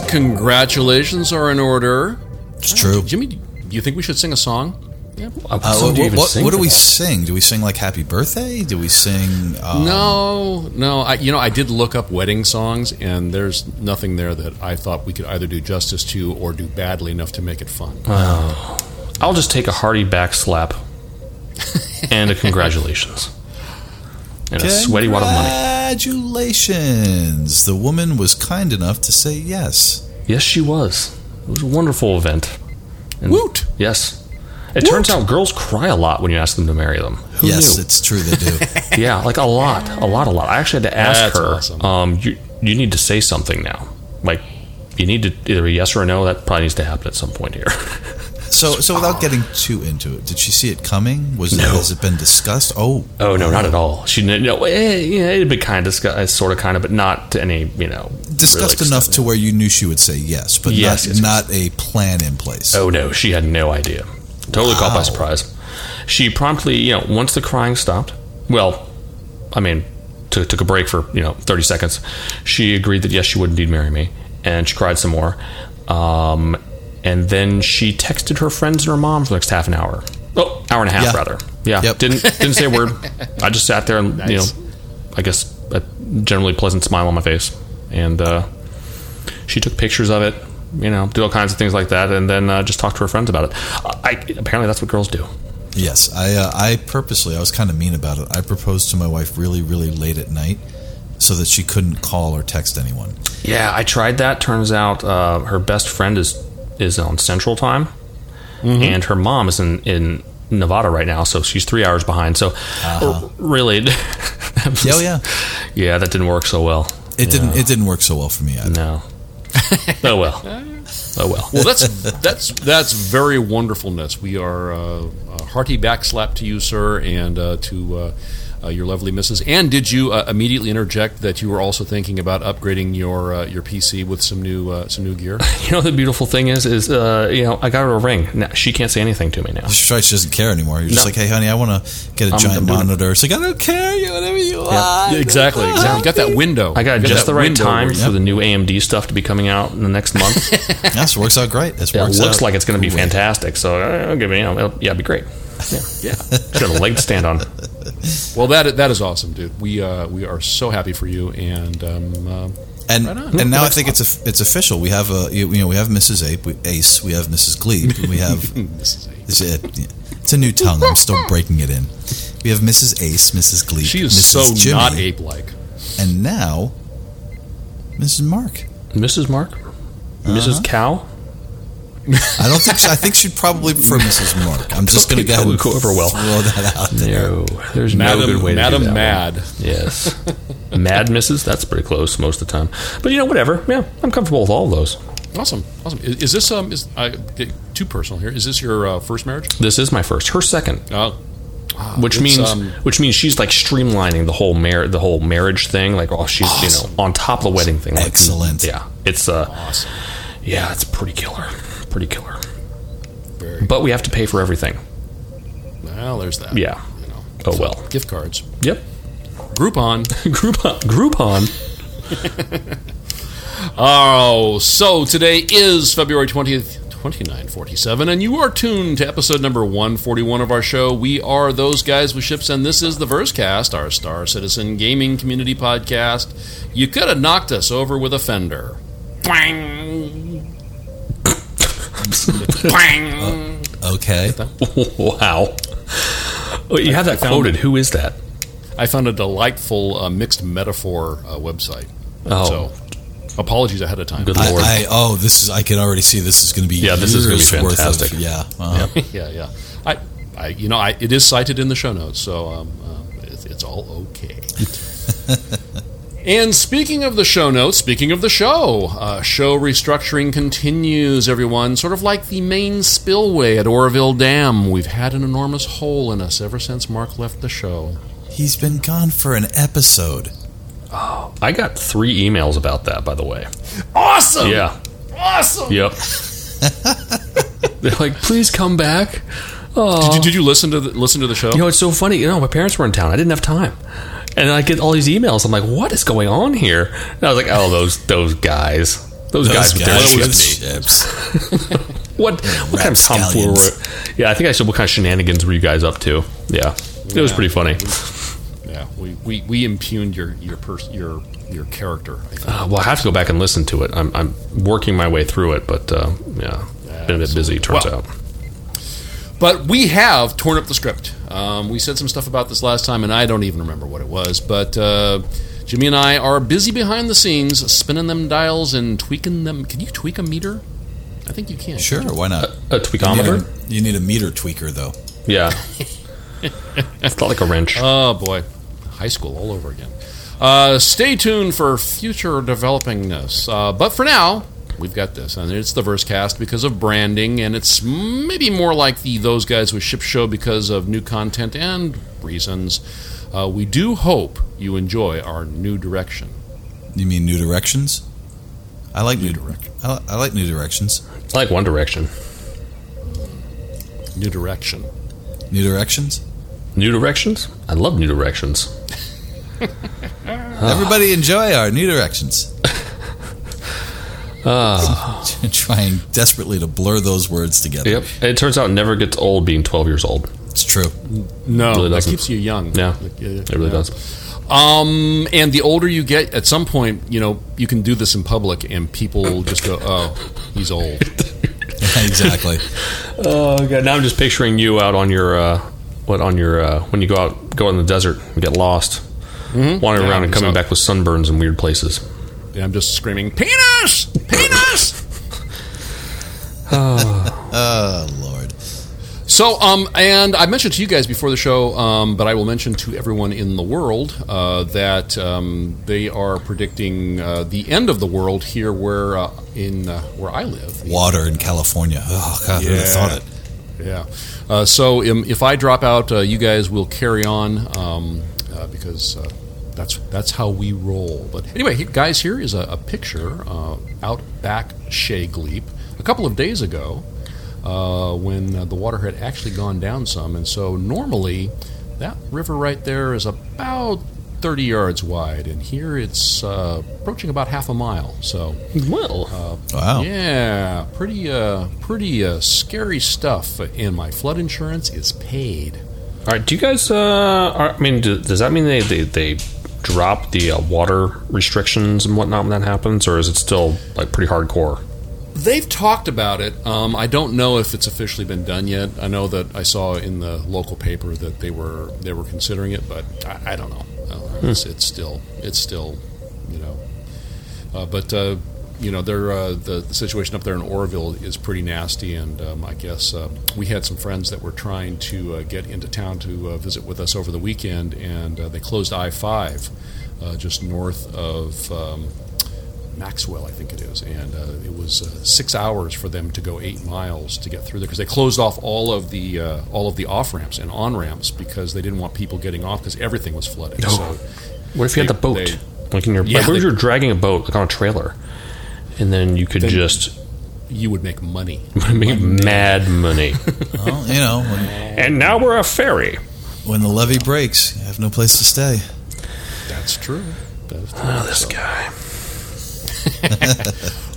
Guys, congratulations are in order. It's true. Jimmy, do you think we should sing a song? Yeah. Uh, what do you what, sing what do we sing? Do we sing like Happy Birthday? Do we sing? Um, No, no. I, you know, I did look up wedding songs, and there's nothing there that I thought we could either do justice to or do badly enough to make it fun. I'll just take a hearty back slap and a congratulations. And a sweaty wad of money. Congratulations! The woman was kind enough to say yes. Yes, she was. It was a wonderful event. And Woot! Yes. It turns out girls cry a lot when you ask them to marry them. Who yes, knew? it's true. They do. yeah, like a lot, a lot, a lot. I actually had to ask That's her. awesome. Um, you you need to say something now. Like you need to either a yes or a no. That probably needs to happen at some point here. so, so without getting too into it, did she see it coming? Was it, has it been discussed? Oh, oh no, not at all. She. No, eh, yeah, it'd be kind of discussed, sort of, kind of, but not to any you know discussed real enough to where you knew she would say yes, but Yes, not yes, yes. a plan in place. Oh no, she had no idea. Totally caught by surprise. She promptly, you know, once the crying stopped, well, I mean, took took a break for you know thirty seconds. She agreed that yes, she would indeed marry me, and she cried some more. Um, and then she texted her friends and her mom for the next half an hour. Oh, hour and a half Yeah. rather. Yeah, Yep. didn't didn't say a word. I just sat there and you know, I guess a generally pleasant smile on my face, and uh, she took pictures of it. You know, do all kinds of things like that, and then uh, just talk to her friends about it. I, apparently, that's what girls do. Yes, I uh, I purposely I was kind of mean about it. I proposed to my wife really really late at night so that she couldn't call or text anyone. Yeah, I tried that. Turns out uh, her best friend is is on Central Time, and her mom is in in Nevada right now, so she's three hours behind. So, r- really, was- Yeah, oh, yeah. yeah, that didn't work so well. It didn't it didn't work so well for me. Either. No. oh well. Oh well. Well, that's that's that's very wonderfulness. We are uh, a hearty backslap to you, sir, and uh, to uh, uh, your lovely missus. And did you uh, immediately interject that you were also thinking about upgrading your uh, your PC with some new uh, some new gear? You know the beautiful thing is, is uh, you know I got her a ring. Now, she can't say anything to me now. She's right. She doesn't care anymore. You're just like, hey, honey, I want to get a I'm giant doing it. monitor. It's like, I don't care. You whatever you want. Yeah, exactly, exactly. You got that window. I got You just the right time where- for the new AMD stuff to be coming out in the next month. Yes, it works out great. This Yeah, it works looks out like it's going to be fantastic. So uh, I'll give me, you know, it'll, yeah, it'd be great. Yeah, yeah. Just got a leg to stand on. Well, that that is awesome, dude. We uh, we are so happy for you, and um, uh, And Right and now I think it's a, it's official. We have a you know we have Mrs. Ape, we, Ace, we have Mrs. Gleep, and we have this is a, it's a, it's a new tongue. I'm still breaking it in. We have Mrs. Ace, Mrs. Gleep, she is Mrs. so Jimmy, not ape like. and now Mrs. Mark. Mrs. Mark, Mrs. Cow. I don't think she, I think she'd probably prefer Mrs. Mark. I'm just going to go ahead and over well. throw that out there. No, there's Madam, no good way to Madam do that. Mad. one. Yes, Mad Mrs. That's pretty close most of the time. But you know, whatever. Yeah, I'm comfortable with all of those. Awesome, awesome. Is, is this um is I get too personal here? Is this your uh, first marriage? This is my first. Her second. Uh, which means um, which means she's like streamlining the whole mar- the whole marriage thing like oh she's you know on top of the wedding thing like, Excellent. yeah it's uh awesome. yeah it's pretty killer pretty killer Very. but we have to pay for everything Well, there's that. yeah You know. oh well Gift cards. yep Groupon. Groupon Groupon Oh, so today is February 20th, 2947, and you are tuned to episode number 141 of our show. We are those guys with ships, and this is the Versecast, our Star Citizen gaming community podcast. You could have knocked us over with a fender. Twang. Twang. Okay. wow oh, you have that found quoted who is that I found a delightful uh, mixed metaphor uh, website. Oh. So, Apologies ahead of time. Good I, lord. I oh, this is I can already see this is going to be Yeah, this is gonna be worth fantastic. Of, yeah, uh-huh. yeah, yeah. I, I, you know, I, it is cited in the show notes, so um, um, it's, it's all okay. and speaking of the show notes, speaking of the show, uh, show restructuring continues. Everyone, sort of like the main spillway at Oroville Dam, we've had an enormous hole in us ever since Mark left the show. He's been gone for an episode. Oh, I got three emails about that, by the way. Awesome! Yeah. awesome. Yep. They're like, please come back. Did you, did you listen to the, listen to the show? You know, it's so funny. You know, my parents were in town. I didn't have time. And I get all these emails. I'm like, what is going on here? And I was like, oh, those those guys. Those, Those guys with their guys with ships. ships. What, what kind of tomfoolery? Rapscallions. Yeah, I think I said, what kind of shenanigans were you guys up to? Yeah. It was pretty funny. Yeah, we, we, we impugned your your pers- your your character. I think. Uh, well, I have to go back and listen to it. I'm, I'm working my way through it, but uh, yeah, been a bit busy, turns Well, out. But we have torn up the script. Um, we said some stuff about this last time, and I don't even remember what it was. But uh, Jimmy and I are busy behind the scenes, spinning them dials and tweaking them. Can you tweak a meter? I think you can. Sure, why not? A You need, tweakometer? a, you need a meter tweaker though. Yeah. it's not like a wrench. Oh boy, high school all over again. Uh, stay tuned for future developingness. Uh, but for now, we've got this, and it's the Versecast because of branding, and it's maybe more like the Those Guys with Ship show because of new content and reasons. Uh, we do hope you enjoy our new direction. You mean New Directions? I like New, Directions. I, li- I like New Directions. I like One Direction. New direction. New Directions. New Directions? I love New Directions. Everybody enjoy our New Directions. Trying desperately to blur those words together. Yep. It turns out it never gets old being 12 years old. It's true. No, Really that keeps you young. Yeah, Like, uh, It really yeah. does. Um, and the older you get, at some point, you know, you can do this in public, and people just go, "Oh, he's old." exactly. Oh, God. Now I'm just picturing you out on your, uh, what, on your, uh, when you go out, go in the desert and get lost, wandering Yeah, around and coming so- back with sunburns in weird places. And I'm just screaming, "Penis! Penis!" Oh Lord. so, um, and I mentioned to you guys before the show, um, but I will mention to everyone in the world uh, that um, they are predicting uh, the end of the world here, where uh, in uh, where I live. Water in California. Oh God, who'd have thought it? Yeah. Uh, so um, if I drop out, uh, you guys will carry on um, uh, because uh, that's that's how we roll. But anyway, guys, here is a, a picture uh, out back Chez Gleep a couple of days ago uh, when uh, the water had actually gone down some, and so normally that river right there is about. 30 yards wide, and here it's uh, approaching about half a mile. So, Well, Wow. yeah, pretty uh, pretty uh, scary stuff. And my flood insurance is paid. all right. Do you guys, uh, are, I mean, do, does that mean they, they, they drop the uh, water restrictions and whatnot when that happens, or is it still, like, pretty hardcore? They've talked about it. Um, I don't know if it's officially been done yet. I know that I saw in the local paper that they were they were considering it, but I, I don't know. I don't. It's, it's still it's still you know, uh, but. You know, they're, uh, the, the situation up there in Oroville is pretty nasty, and um, I guess uh, we had some friends that were trying to uh, get into town to uh, visit with us over the weekend, and uh, they closed I 5 uh, just north of um, Maxwell, I think it is, and uh, it was uh, six hours for them to go eight miles to get through there because they closed off all of the uh, all of the off ramps and on ramps because they didn't want people getting off because everything was flooded. So What if you had the boat? they- like in your, Yeah, like, what if they- you're dragging a boat, like on a trailer, and then you could Then- just you would make money. make mad money. Well, you know, when, and now we're a ferry. when the levee breaks, you have no place to stay. That's true. That's oh, true. Oh, this guy.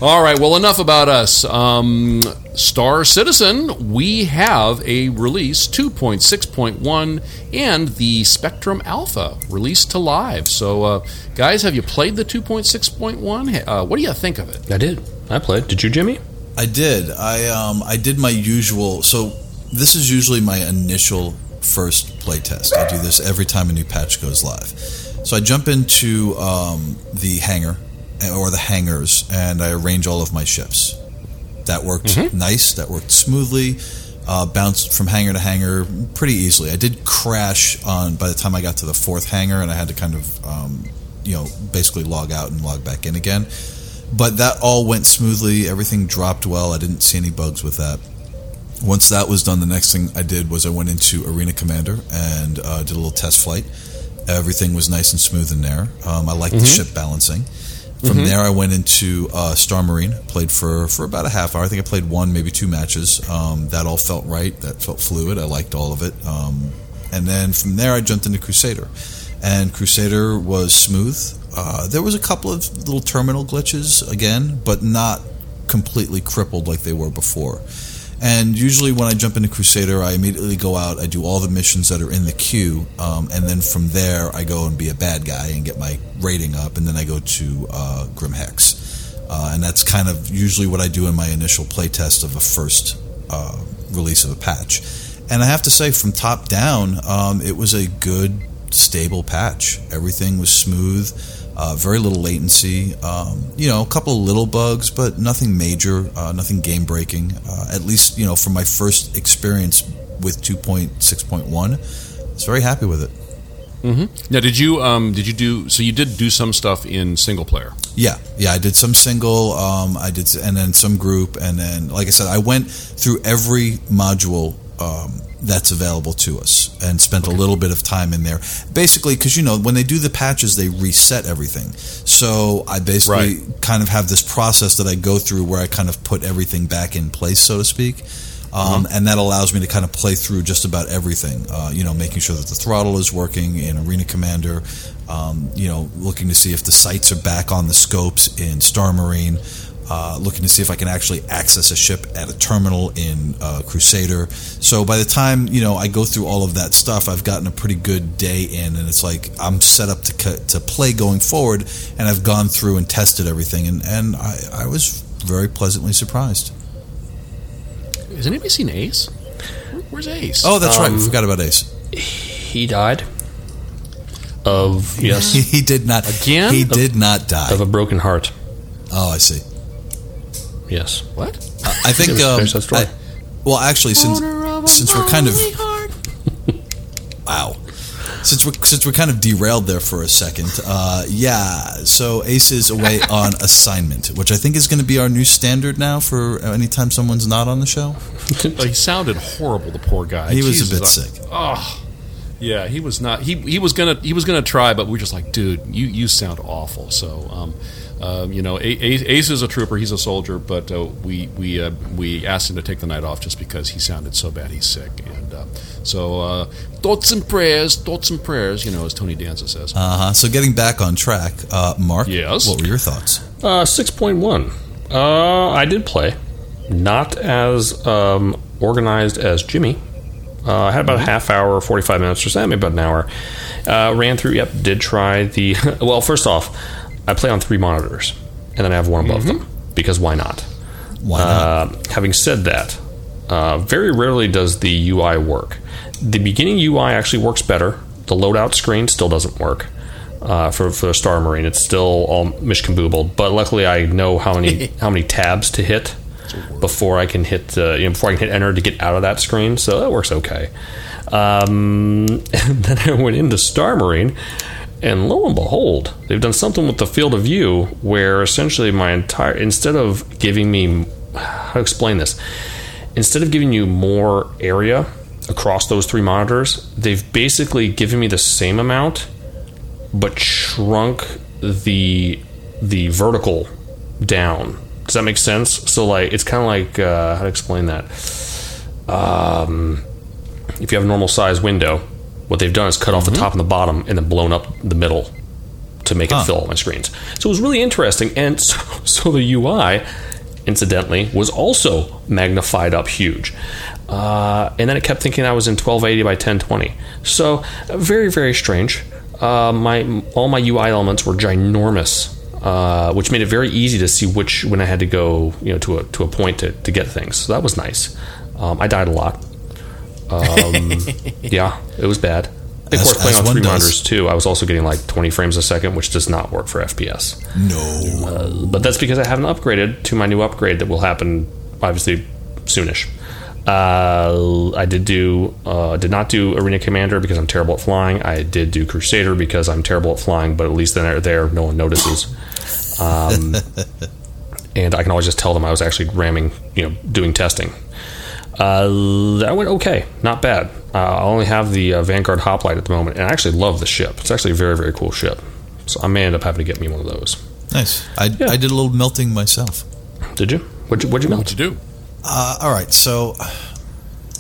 All right. Well, enough about us. Um, Star Citizen, we have a release 2.6.1 and the Spectrum Alpha released to live. So, uh, guys, have you played the 2.6.1? Uh, what do you think of it? I did. I played. Did you, Jimmy? I did. I um I did my usual. So this is usually my initial first play test. I do this every time a new patch goes live. So I jump into um, the hangar or the hangars, and I arrange all of my ships. That worked nice. That worked smoothly. Uh, bounced from hangar to hangar pretty easily. I did crash on by the time I got to the fourth hangar, and I had to kind of, um, you know, basically log out and log back in again. But that all went smoothly. Everything dropped well. I didn't see any bugs with that. Once that was done, the next thing I did was I went into Arena Commander and uh, did a little test flight. Everything was nice and smooth in there. Um, I liked the ship balancing. From there, I went into uh, Star Marine. Played for for about a half hour. I think I played one, maybe two matches. Um, that all felt right. That felt fluid. I liked all of it. Um, and then from there, I jumped into Crusader, and Crusader was smooth. Uh, there was a couple of little terminal glitches again, but not completely crippled like they were before. And usually, when I jump into Crusader, I immediately go out. I do all the missions that are in the queue, um, and then from there, I go and be a bad guy and get my rating up, and then I go to uh, Grim Hex, uh, and that's kind of usually what I do in my initial playtest of a first uh, release of a patch. And I have to say, from top down, um, it was a good, stable patch. Everything was smooth. Uh, very little latency. Um, you know, a couple of little bugs, but nothing major, uh, nothing game breaking. Uh, at least, you know, from my first experience with 2.6.1, I was very happy with it. Now, did you um, did you do so? You did do some stuff in single player. Yeah, yeah, I did some single, um, I did, and then some group, and then, like I said, I went through every module um, that's available to us and spent a little bit of time in there. Basically, because you know when they do the patches, they reset everything. So I basically kind of have this process that I go through where I kind of put everything back in place, so to speak. Um, And that allows me to kind of play through just about everything. Uh, you know, making sure that the throttle is working in Arena Commander. Um, you know, looking to see if the sights are back on the scopes in Star Marine. Uh, looking to see if I can actually access a ship at a terminal in uh, Crusader. So by the time you know I go through all of that stuff, I've gotten a pretty good day in, and it's like I'm set up to co- to play going forward. And I've gone through and tested everything, and and I, I was very pleasantly surprised. Has anybody seen Ace? Where's Ace? Oh, that's right. We Um, forgot about Ace. He died of yes he did not. Again? He did not die. of a broken heart. oh, I see. Yes. what? I think. Finish- Um, finish that story. I- well, actually, since since we're kind of wow, since we're since we're kind of derailed there for a second, uh, yeah. So Ace is away on assignment, which I think is going to be our new standard now for anytime someone's not on the show. he sounded horrible. The poor guy. He was a Jesus, bit I- sick. Oh, yeah. He was not. He he was gonna he was gonna try, but we are just like, dude, you you sound awful. So, um, um, you know, Ace, Ace is a trooper. He's a soldier, but uh, we we uh, we asked him to take the night off just because he sounded so bad. He's sick, and uh, so uh, thoughts and prayers, thoughts and prayers. You know, as Tony Danza says. Uh huh. So getting back on track, uh, Mark. Yes? What were your thoughts? Uh, six point one. Uh, I did play, not as um, organized as Jimmy. Uh, I had about a half hour, forty five minutes or so, maybe about an hour. Uh, ran through. Yep, did try the. well, first off, I play on three monitors, and then I have one above them because why not? Why not? Uh, having said that, uh, very rarely does the UI work. The beginning UI actually works better. The loadout screen still doesn't work uh, for for Star Marine. It's still all mishkamboobled. But luckily, I know how many how many tabs to hit before I can hit uh, you know, before I can hit enter to get out of that screen. So that works okay. Um, then I went into Star Marine. And lo and behold, they've done something with the field of view where essentially my entire instead of giving me how to explain this, instead of giving you more area across those three monitors, they've basically given me the same amount, but shrunk the the vertical down. Does that make sense? So like it's kind of like uh, how to explain that. Um, if you have a normal size window, what they've done is cut off the top and the bottom and then blown up the middle to make it fill all my screens. So it was really interesting. And so, so the UI, incidentally, was also magnified up huge. Uh, and then it kept thinking I was in 1280 by 1020. So very, very strange. Uh, my all my UI elements were ginormous, uh, which made it very easy to see which when I had to go, you know, to a to a point to, to get things. So that was nice. Um, I died a lot. Um, yeah, it was bad. I think as- worth playing on three does. monitors too. I was also getting like 20 frames a second, which does not work for FPS. No. But that's because I haven't upgraded to my new upgrade that will happen obviously soonish. Uh, I did do uh, did not do Arena Commander because I'm terrible at flying. I did do Crusader because I'm terrible at flying, but at least then they're there, no one notices. Um, and I can always just tell them I was actually ramming, you know, doing testing. Uh, that went okay, not bad. Uh, I only have the uh, Vanguard Hoplite at the moment, and I actually love the ship. It's actually a very, very cool ship. So I may end up having to get me one of those. Nice. I, I did a little melting myself. Did you? What'd you, what'd you melt? What'd you do? Uh, all right, so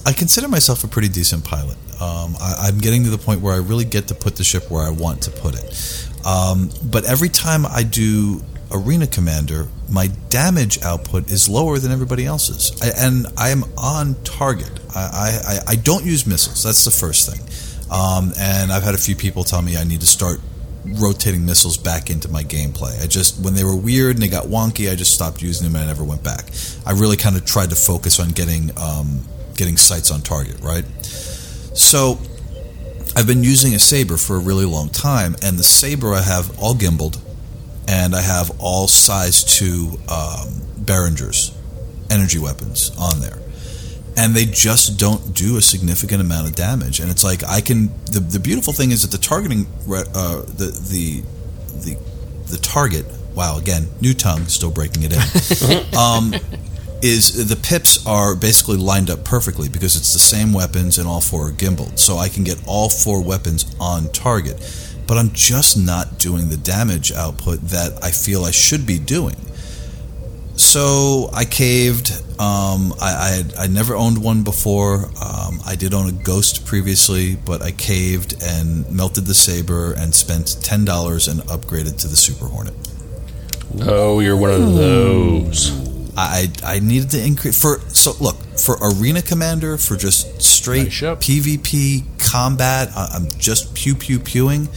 I consider myself a pretty decent pilot. Um, I, I'm getting to the point where I really get to put the ship where I want to put it. Um, but every time I do Arena Commander, my damage output is lower than everybody else's, and I am on target. I, I, I don't use missiles. That's the first thing. Um, and I've had a few people tell me I need to start rotating missiles back into my gameplay. I just when they were weird and they got wonky, I just stopped using them and I never went back. I really kind of tried to focus on getting um, getting sights on target, right? So I've been using a saber for a really long time, and the saber I have all gimbaled, and I have all size two um, Behringers energy weapons on there and they just don't do a significant amount of damage. And it's like I can. The, the beautiful thing is that the targeting, re- uh, the the the the target. Wow, again, new tongue, still breaking it in. um, is the pips are basically lined up perfectly because it's the same weapons and all four are gimbaled, so I can get all four weapons on target. But I'm just not doing the damage output that I feel I should be doing. So I caved. Um, I, I had I never owned one before. Um, I did own a Ghost previously, but I caved and melted the saber and spent ten dollars and upgraded to the Super Hornet. Oh, you're one of those. I I needed to increase for so look for arena commander for just straight Nice. PvP combat. I, I'm just pew pew pewing.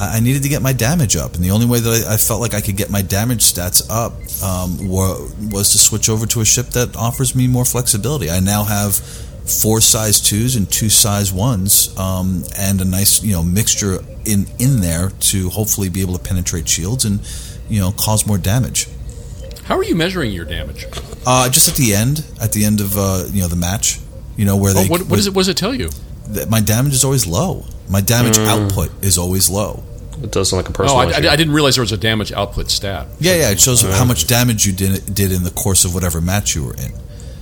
I needed to get my damage up, and the only way that I, I felt like I could get my damage stats up um, wa- was to switch over to a ship that offers me more flexibility. I now have four size twos and two size ones, um, and a nice you know mixture in in there to hopefully be able to penetrate shields and you know cause more damage. How are you measuring your damage? Uh, just at the end, at the end of uh, you know the match, you know where Oh, they what, what, is it, what does it tell you? that my damage is always low. My damage output is always low. It does sound like a Oh, personal I, issue. I, I didn't realize there was a damage output stat. Yeah, yeah, it shows how much damage you did did in the course of whatever match you were in,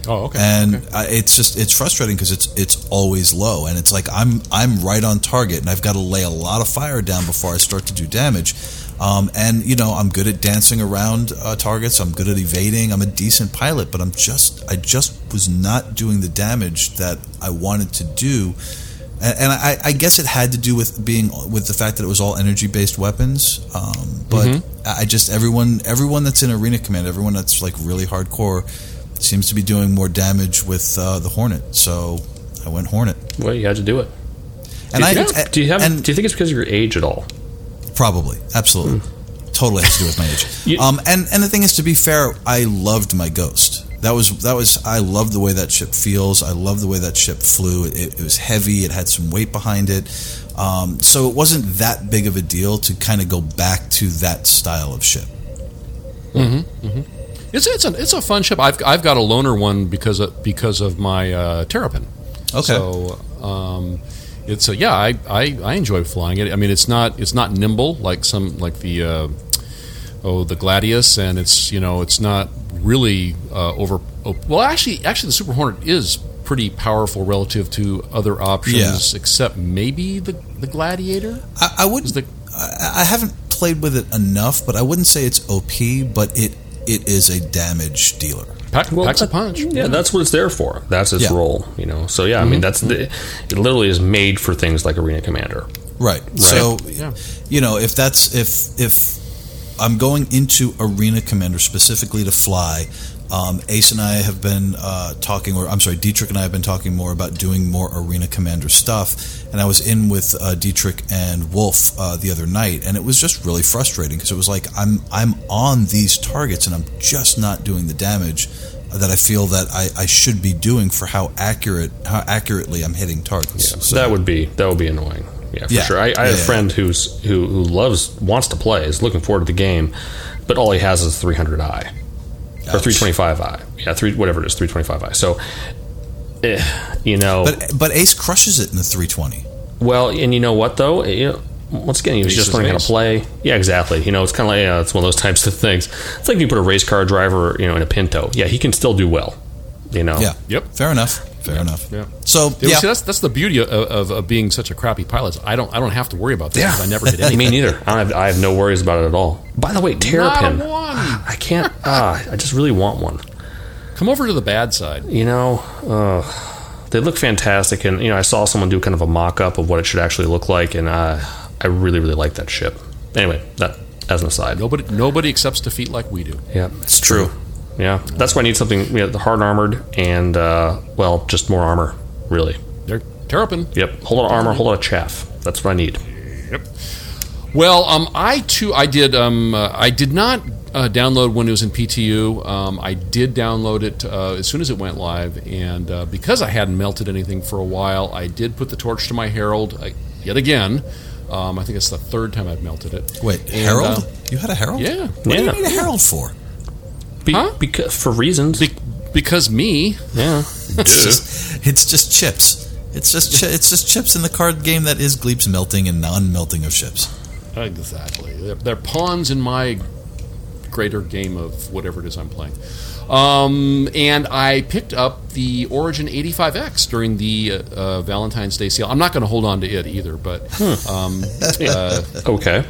Oh, okay. and okay. I, it's just it's frustrating because it's it's always low, and it's like I'm I'm right on target, and I've got to lay a lot of fire down before I start to do damage. Um, and you know I'm good at dancing around uh, targets. I'm good at evading. I'm a decent pilot, but I'm just I just was not doing the damage that I wanted to do. And, and I, I guess it had to do with being with the fact that it was all energy based weapons. Um, but I just everyone everyone that's in arena command, everyone that's like really hardcore, seems to be doing more damage with uh, the Hornet. So I went Hornet, well, you had to do it. and do, I you think, do you have? and do you think it's because of your age at all? Probably, absolutely, totally has to do with my age. You- um, and and the thing is, to be fair, I loved my Ghost. That was that was I love the way that ship feels. I love the way that ship flew. It, it was heavy. It had some weight behind it. Um, so it wasn't that big of a deal to kind of go back to that style of ship. Mm-hmm. It's it's a it's a fun ship. I've I've got a loaner one because of, because of my uh, Terrapin. Okay. So um, it's a, yeah, I, I, I enjoy flying it. I mean, it's not it's not nimble like some like the uh, oh the Gladius, and it's you know it's not really uh, over. Oh, well, actually, actually, the Super Hornet is pretty powerful relative to other options, except maybe the the Gladiator. I, I wouldn't. The- I, I haven't played with it enough, but I wouldn't say it's OP. But it it is a damage dealer. Pack, packs a punch. Yeah, that's what it's there for. That's its Yeah. role, you know. So yeah, I mean, that's the, it. Literally is made for things like Arena Commander. Right. So, Yeah. you know, if that's if if I'm going into Arena Commander specifically to fly, um, Ace and I have been uh, talking, or I'm sorry, Dietrich and I have been talking more about doing more Arena Commander stuff. And I was in with uh, Dietrich and Wolf uh, the other night, and it was just really frustrating because it was like I'm I'm on these targets and I'm just not doing the damage that I feel that I, I should be doing for how accurate how accurately I'm hitting targets. So- That would be that would be annoying. Yeah, for Yeah. sure. I, I Yeah, have a yeah, friend who's who who loves wants to play, is looking forward to the game, but all he has is 300i or 325i. Yeah, three whatever it is, 325i. So, eh, you know, But but Ace crushes it in the 320. well, and you know what though, you know, once again, he was Ace just is learning how to play. Yeah, exactly. You know, it's kind of like yeah, it's one of those types of things. It's like if you put a race car driver, you know, in a Pinto. Yeah, he can still do well. You know. Yeah. Yep. Fair enough. Fair enough. Yeah. So Yeah, yeah, See, that's that's the beauty of, of, of being such a crappy pilot. I don't I don't have to worry about this because I never did anything. Me neither. I have, I have no worries about it at all. By the way, Terrapin. Not one. I can't. Ah, I just really want one. Come over to the bad side. You know, uh, they look fantastic, and you know, I saw someone do kind of a mock-up of what it should actually look like, and uh, I really, really like that ship. Anyway, that as an aside. Nobody nobody accepts defeat like we do. Yeah, it's true. Yeah. That's why I need something you know, the hard armored and uh, well, just more armor. Really. They're Terrapin. Yep. Whole lot of armor, whole lot of chaff. That's what I need. Yep. Well, um, I too, I did, um, uh, I did not uh, download when it was in PTU. Um, I did download it uh, as soon as it went live, and uh, because I hadn't melted anything for a while, I did put the torch to my Herald uh, yet again. Um, I think it's the third time I've melted it. Wait, And, Herald? uh, you had a Herald? yeah, What do you need a Herald for? Be- Huh? Because for reasons. Be- because me. yeah. It's just it's just chips. It's just chi- it's just chips in the card game that is Gleep's melting and non-melting of ships. Exactly. They're, they're pawns in my greater game of whatever it is I'm playing. Um, and I picked up the Origin 85X during the uh, uh, Valentine's Day sale. I'm not going to hold on to it either, but um, uh, Okay.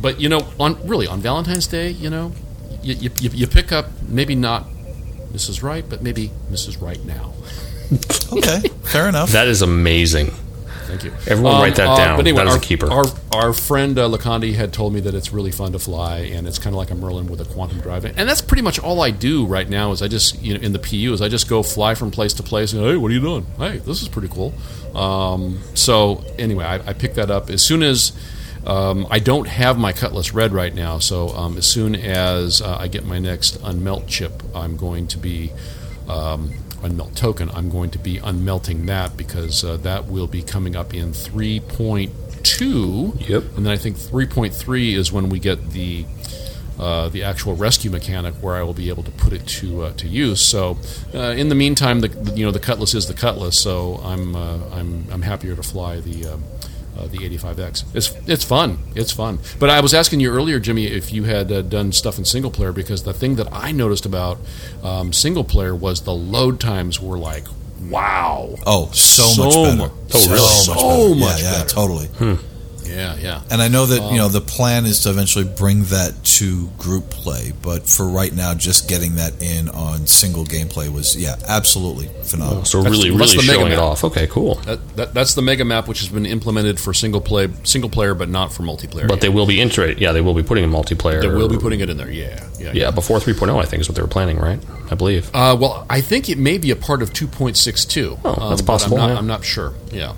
but you know, on really on Valentine's Day, you know, you, you, you you pick up maybe not Mrs. Right, but maybe Mrs. Right now. Okay, fair enough. That is amazing. Thank you. Everyone write that uh, down. But anyway, That is our, a keeper. Our, our friend uh, Lacondi had told me that it's really fun to fly, and it's kind of like a Merlin with a quantum drive. And that's pretty much all I do right now. Is I just you know in the PU is I just go fly from place to place. And, hey, what are you doing? Hey, this is pretty cool. Um, so anyway, I, I picked that up as soon as. Um, I don't have my Cutlass Red right now, so um, as soon as uh, I get my next unmelt chip, I'm going to be um, unmelt token. I'm going to be unmelting that because uh, that will be coming up in 3.2. Yep. And then I think 3.3 is when we get the uh, the actual rescue mechanic where I will be able to put it to uh, to use. So, uh, in the meantime, the, you know the Cutlass is the Cutlass. So I'm uh, I'm I'm happier to fly the. Uh, the 85X. It's it's fun. It's fun. But I was asking you earlier, Jimmy, if you had uh, done stuff in single player because the thing that I noticed about um, single player was the load times were like, wow. Oh, so, So much better. mu- oh, really? So much better. much yeah, yeah, better. totally. Yeah, yeah. And I know that you know the plan is to eventually bring that to group play, but for right now, just getting that in on single gameplay was yeah, absolutely phenomenal. So That's- really, that's really the Mega showing it off. Okay, cool. That, that, that's the mega map, which has been implemented for single play, single player, but not for multiplayer. But yet. they will be integrated. Yeah, they will be putting in multiplayer. they will be putting it in there. Yeah, yeah, Yeah, before 3.0, I think is what they were planning, right? I believe. Uh, well, I think it may be a part of 2.62. Oh, that's but possible, I'm not, yeah. I'm not sure. Yeah.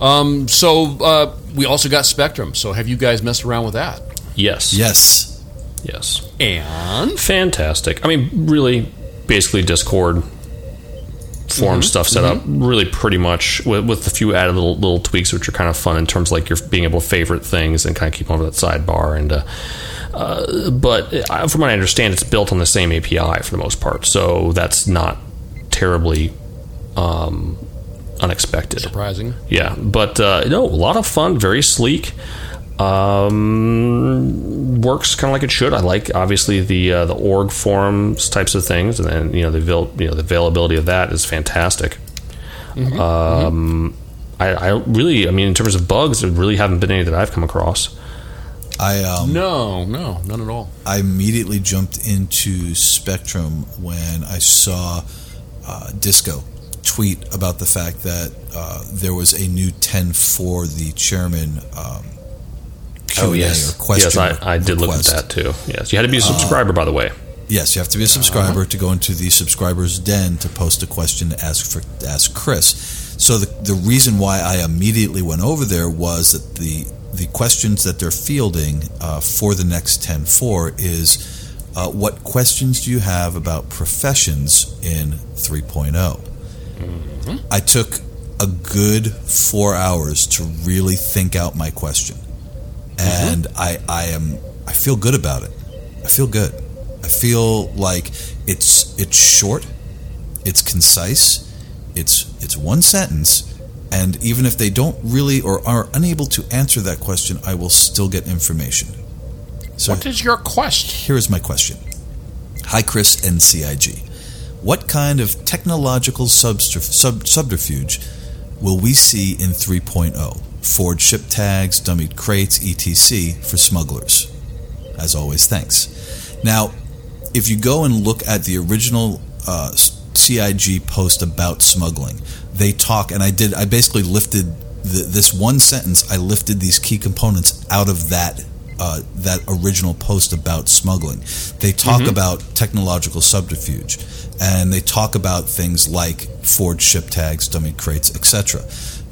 Um, so uh, we also got Spectrum. So have you guys messed around with that? Yes. Yes, Yes. And Fantastic. I mean, really, basically Discord forum stuff set up. Really, pretty much with, with a few added little little tweaks, which are kind of fun in terms of like you're being able to favorite things and kind of keep them over that sidebar. And uh, uh, but uh, from what I understand, it's built on the same API for the most part, so that's not terribly um, unexpected. surprising. Yeah, but uh, no, a lot of fun, very sleek. Um, works kind of like it should. I like obviously the uh, the org forums types of things, and then you know the avail- you know the availability of that is fantastic. Um, I, I really, I mean, in terms of bugs, there really haven't been any that I've come across. I um, No, no, none at all. I immediately jumped into Spectrum when I saw uh, Disco tweet about the fact that uh, there was a new 10 for the chairman um, Q&A Oh, yes, question I, I did look at that too. Yes, you had to be a subscriber, by the way. Yes, you have to be a subscriber to go into the subscribers den to post a question to ask for ask Chris. So the the reason why I immediately went over there was that the the questions that they're fielding uh, for the next 10-4 is uh, what questions do you have about professions in 3.0? I took a good four hours to really think out my question, and mm-hmm. I I am I feel good about it. I feel good. I feel like it's it's short, it's concise, it's it's one sentence, and even if they don't really or are unable to answer that question, I will still get information. So What is your quest? here is my question. Hi, Chris and CIG. What kind of technological subterfuge will we see in 3.0? Forged ship tags, dummied crates, etc. for smugglers. As always, thanks. Now, if you go and look at the original uh, CIG post about smuggling, they talk, and I did, I basically lifted the, this one sentence, I lifted these key components out of that uh, that original post about smuggling. They talk about technological subterfuge, and they talk about things like forged ship tags, dummy crates, etc.,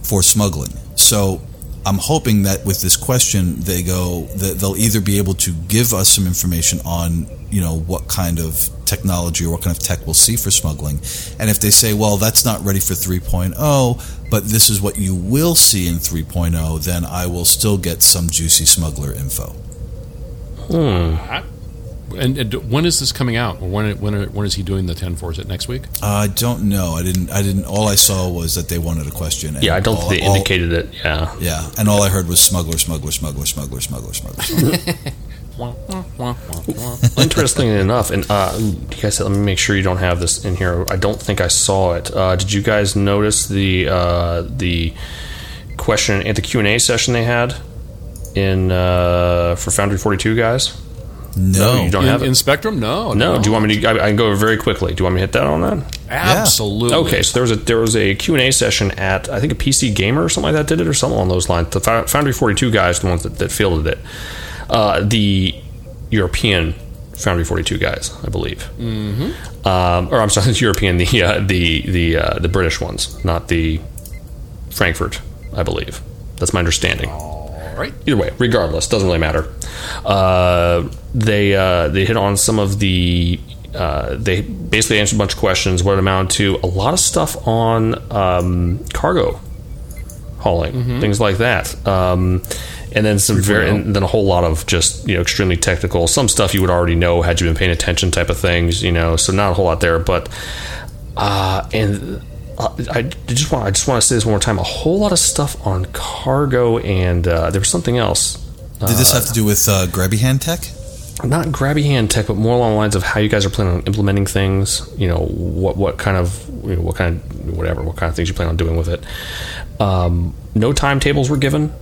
for smuggling. So I'm hoping that with this question, they go that they'll either be able to give us some information on you know what kind of technology or what kind of tech we'll see for smuggling, and if they say, well, that's not ready for 3.0, but this is what you will see in 3.0, then I will still get some juicy smuggler info. Hmm. And, and when is this coming out? Or when when when is he doing the ten four? Is it next week? I don't know. I didn't. I didn't. All I saw was that they wanted a question. and Yeah, I don't all, think they all- indicated it. Yeah. Yeah, and all I heard was smuggler, smuggler, smuggler, smuggler, smuggler, smuggler. smuggler. Interestingly enough, and uh, you guys, let me make sure you don't have this in here. I don't think I saw it. Uh, did you guys notice the uh, the question at the Q and A session they had in uh, for Foundry Forty Two guys? No, you don't in, have it. in Spectrum? No, No. Do you want me to? I, I can go very quickly. Do you want me to hit that on that? Absolutely. Okay, so there was a there was a Q and A session at I think a PC Gamer or something like that did it or something along those lines. The Foundry Forty Two guys, the ones that, that fielded it, uh, the European Foundry Forty Two guys, I believe. Mm-hmm. Um, or I'm sorry, the European, the uh, the the uh, the British ones, not the Frankfurt, I believe. That's my understanding All right. either way, regardless, doesn't really matter. Uh, they uh, they hit on some of the. Uh, they basically answered a bunch of questions. What it amounted to a lot of stuff on um, cargo hauling, things like that. Um, and then some very, and then a whole lot of just you know extremely technical. Some stuff you would already know had you been paying attention, type of things. You know, so not a whole lot there, but uh, and uh, I just want I just want to say this one more time. A whole lot of stuff on cargo, and uh, there was something else. Did this have to do with uh, grabby hand tech? Not grabby hand tech, but more along the lines of how you guys are planning on implementing things. You know, what what kind of you know, what kind of whatever what kind of things you plan on doing with it. Um, no timetables were given,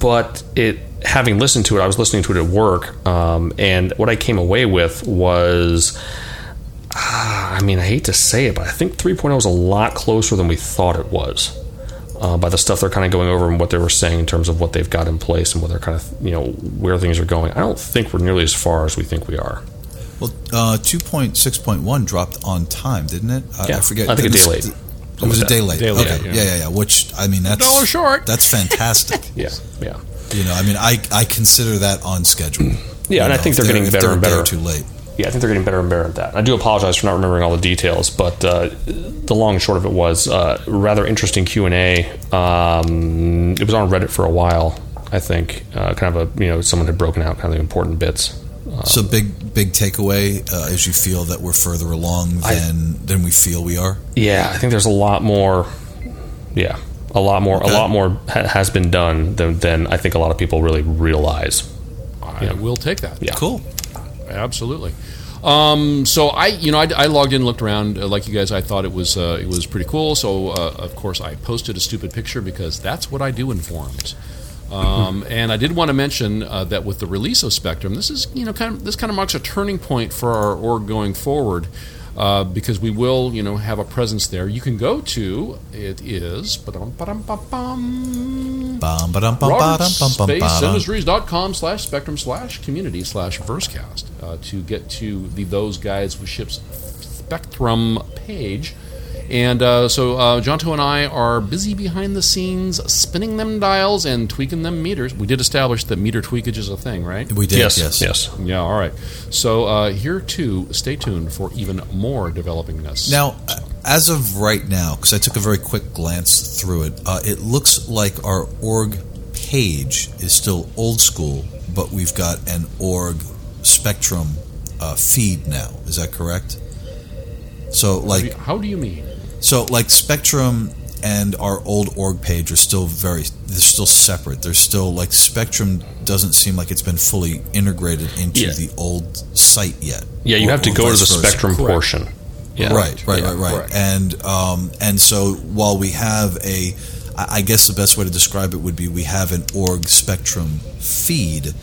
but it having listened to it, I was listening to it at work, um, and what I came away with was. ah, I mean, I hate to say it, but I think 3.0 is a lot closer than we thought it was. Uh, by the stuff they're kind of going over and what they were saying in terms of what they've got in place and what they're kind of, you know, where things are going. I don't think we're nearly as far as we think we are. Well, uh, 2.6.1 dropped on time, didn't it? I, Yeah, I forget. I think a day This- late. It was a day late. Day late, okay. yeah. Yeah. yeah, yeah, Which I mean, that's dollar short. That's fantastic. Yeah, yeah. you know, I mean, I I consider that on schedule. Yeah, and I You know, think if they're getting if better they're and a day or better. Too late. Yeah, I think they're getting better and better at that. I do apologize for not remembering all the details, but uh, the long and short of it was uh, rather interesting Q and A. Um, it was on Reddit for a while, I think. Uh, kind of a you know someone had broken out kind of the important bits. So big big takeaway uh, is you feel that we're further along I- than than we feel we are. Yeah, I think there's a lot more. Yeah, a lot more. Okay. A lot more ha- has been done than, than I think a lot of people really realize. I will take that. Yeah. Cool. Absolutely. Um, so I, you know, I, I logged in, looked around, uh, like you guys. I thought it was uh, it was pretty cool. So uh, of course I posted a stupid picture because that's what I do in forums. Um, and I did want to mention uh, that with the release of Spectrum, this is you know kind of this kind of marks a turning point for our org going forward. Uh, because we will, you know, have a presence there. You can go to it is robertsspaceindustries.com slash spectrum slash community slash versecast uh, to get to the those guys with ships spectrum page and uh, so uh, Jonto and I are busy behind the scenes spinning them dials and tweaking them meters. We did establish that meter tweakage is a thing, right? We did. yes, Yes. yes. Yeah, all right. So uh, here too, stay tuned for even more developing this. Now, uh, as of right now, because I took a very quick glance through it, uh, it looks like our org page is still old school, but we've got an org Spectrum uh, feed now. Is that correct? So, like, How do you mean? So like Spectrum and our old org page are still very they're still separate. They're still like Spectrum doesn't seem like it's been fully integrated into Yeah. the old site yet. Yeah, you Or- have to go to the versa. spectrum portion. Yeah. Right, right, Yeah. right, right. correct. And um, and so while we have a, I guess the best way to describe it would be we have an org spectrum feed.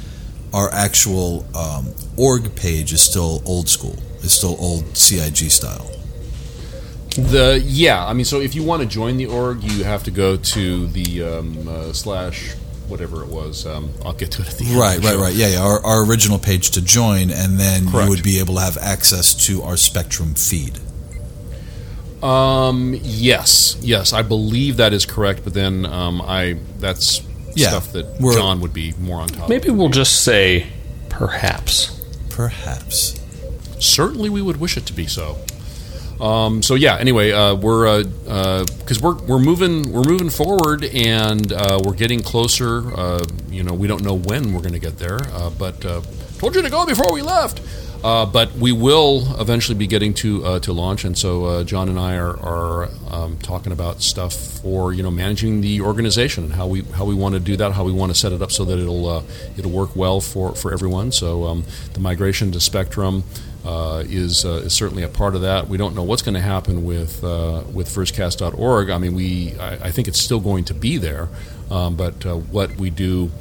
Our actual um, org page is still old school. It's still old CIG style. The yeah, I mean, so if you want to join the org, you have to go to the um, uh, slash whatever it was. Um, I'll get to it at the end. Right, the right, right. Yeah, yeah. Our, our original page to join, and then Correct. you would be able to have access to our Spectrum feed. Um, yes, yes, I believe that is correct. But then um, I that's Yeah, stuff that John would be more on top. Of. Maybe we'll just say perhaps. Perhaps. Certainly, we would wish it to be so. Um, so yeah. Anyway, uh, we're because we're we're moving we're moving forward and uh, we're getting closer. Uh, you know, we don't know when we're going to get there, uh, but uh, told you to go before we left. Uh, but we will eventually be getting to uh, to launch, and so uh, John and I are, are um, talking about stuff for you know managing the organization and how we how we want to do that, how we want to set it up so that it'll uh, it'll work well for, for everyone. So um, the migration to Spectrum uh, is uh, is certainly a part of that. We don't know what's going to happen with uh, with versecast.org. I mean, we I, I think it's still going to be there, um, but uh, what we do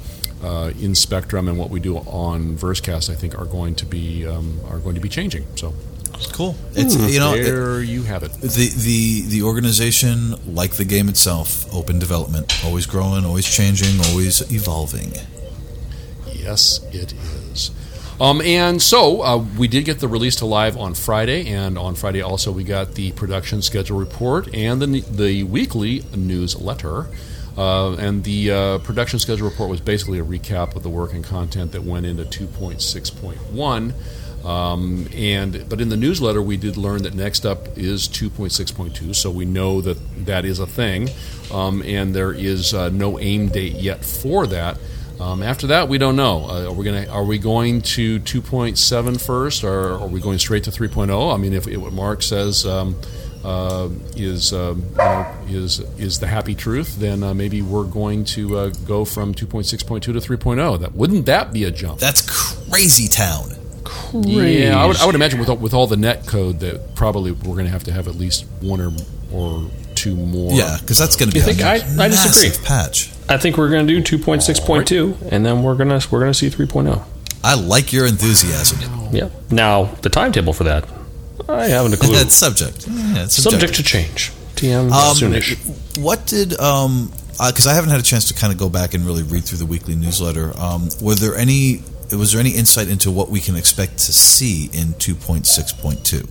uh, in Spectrum and what we do on Versecast, I think, are going to be um, are going to be changing. So It's cool. It's you know it, there you have it. the the the organization, like the game itself, open development, always growing, always changing, always evolving. Yes, it is. Um, and so uh, we did get the release to live on Friday, and on Friday also we got the production schedule report and the the weekly newsletter. Uh, and the uh, production schedule report was basically a recap of the work and content that went into 2.6.1. Um, and but in the newsletter we did learn that next up is 2.6.2, so we know that that is a thing, um, and there is uh, no aim date yet for that. Um, after that, we don't know. Uh, are we going to are we going to 2.7 first, or are we going straight to 3.0? I mean, if, if what Mark says um, uh, is um, you know, is is the happy truth, then uh, maybe we're going to uh, go from 2.6.2 to 3.0. That wouldn't that be a jump? That's crazy town. Yeah, I would, I would imagine with all, with all the net code that probably we're going to have to have at least one or or two more. Yeah, because that's going to be You a think I- I disagree. massive patch. I think we're going to do 2.6.2 and then we're going to we're going to see 3.0. I like your enthusiasm. Yeah. Now, the timetable for that I haven't a clue. It's subject. Yeah, it's Subject to change. TM Um, soonish. What did um because I haven't had a chance to kind of go back and really read through the weekly newsletter. Um, were there any was there any insight into what we can expect to see in 2.6.2?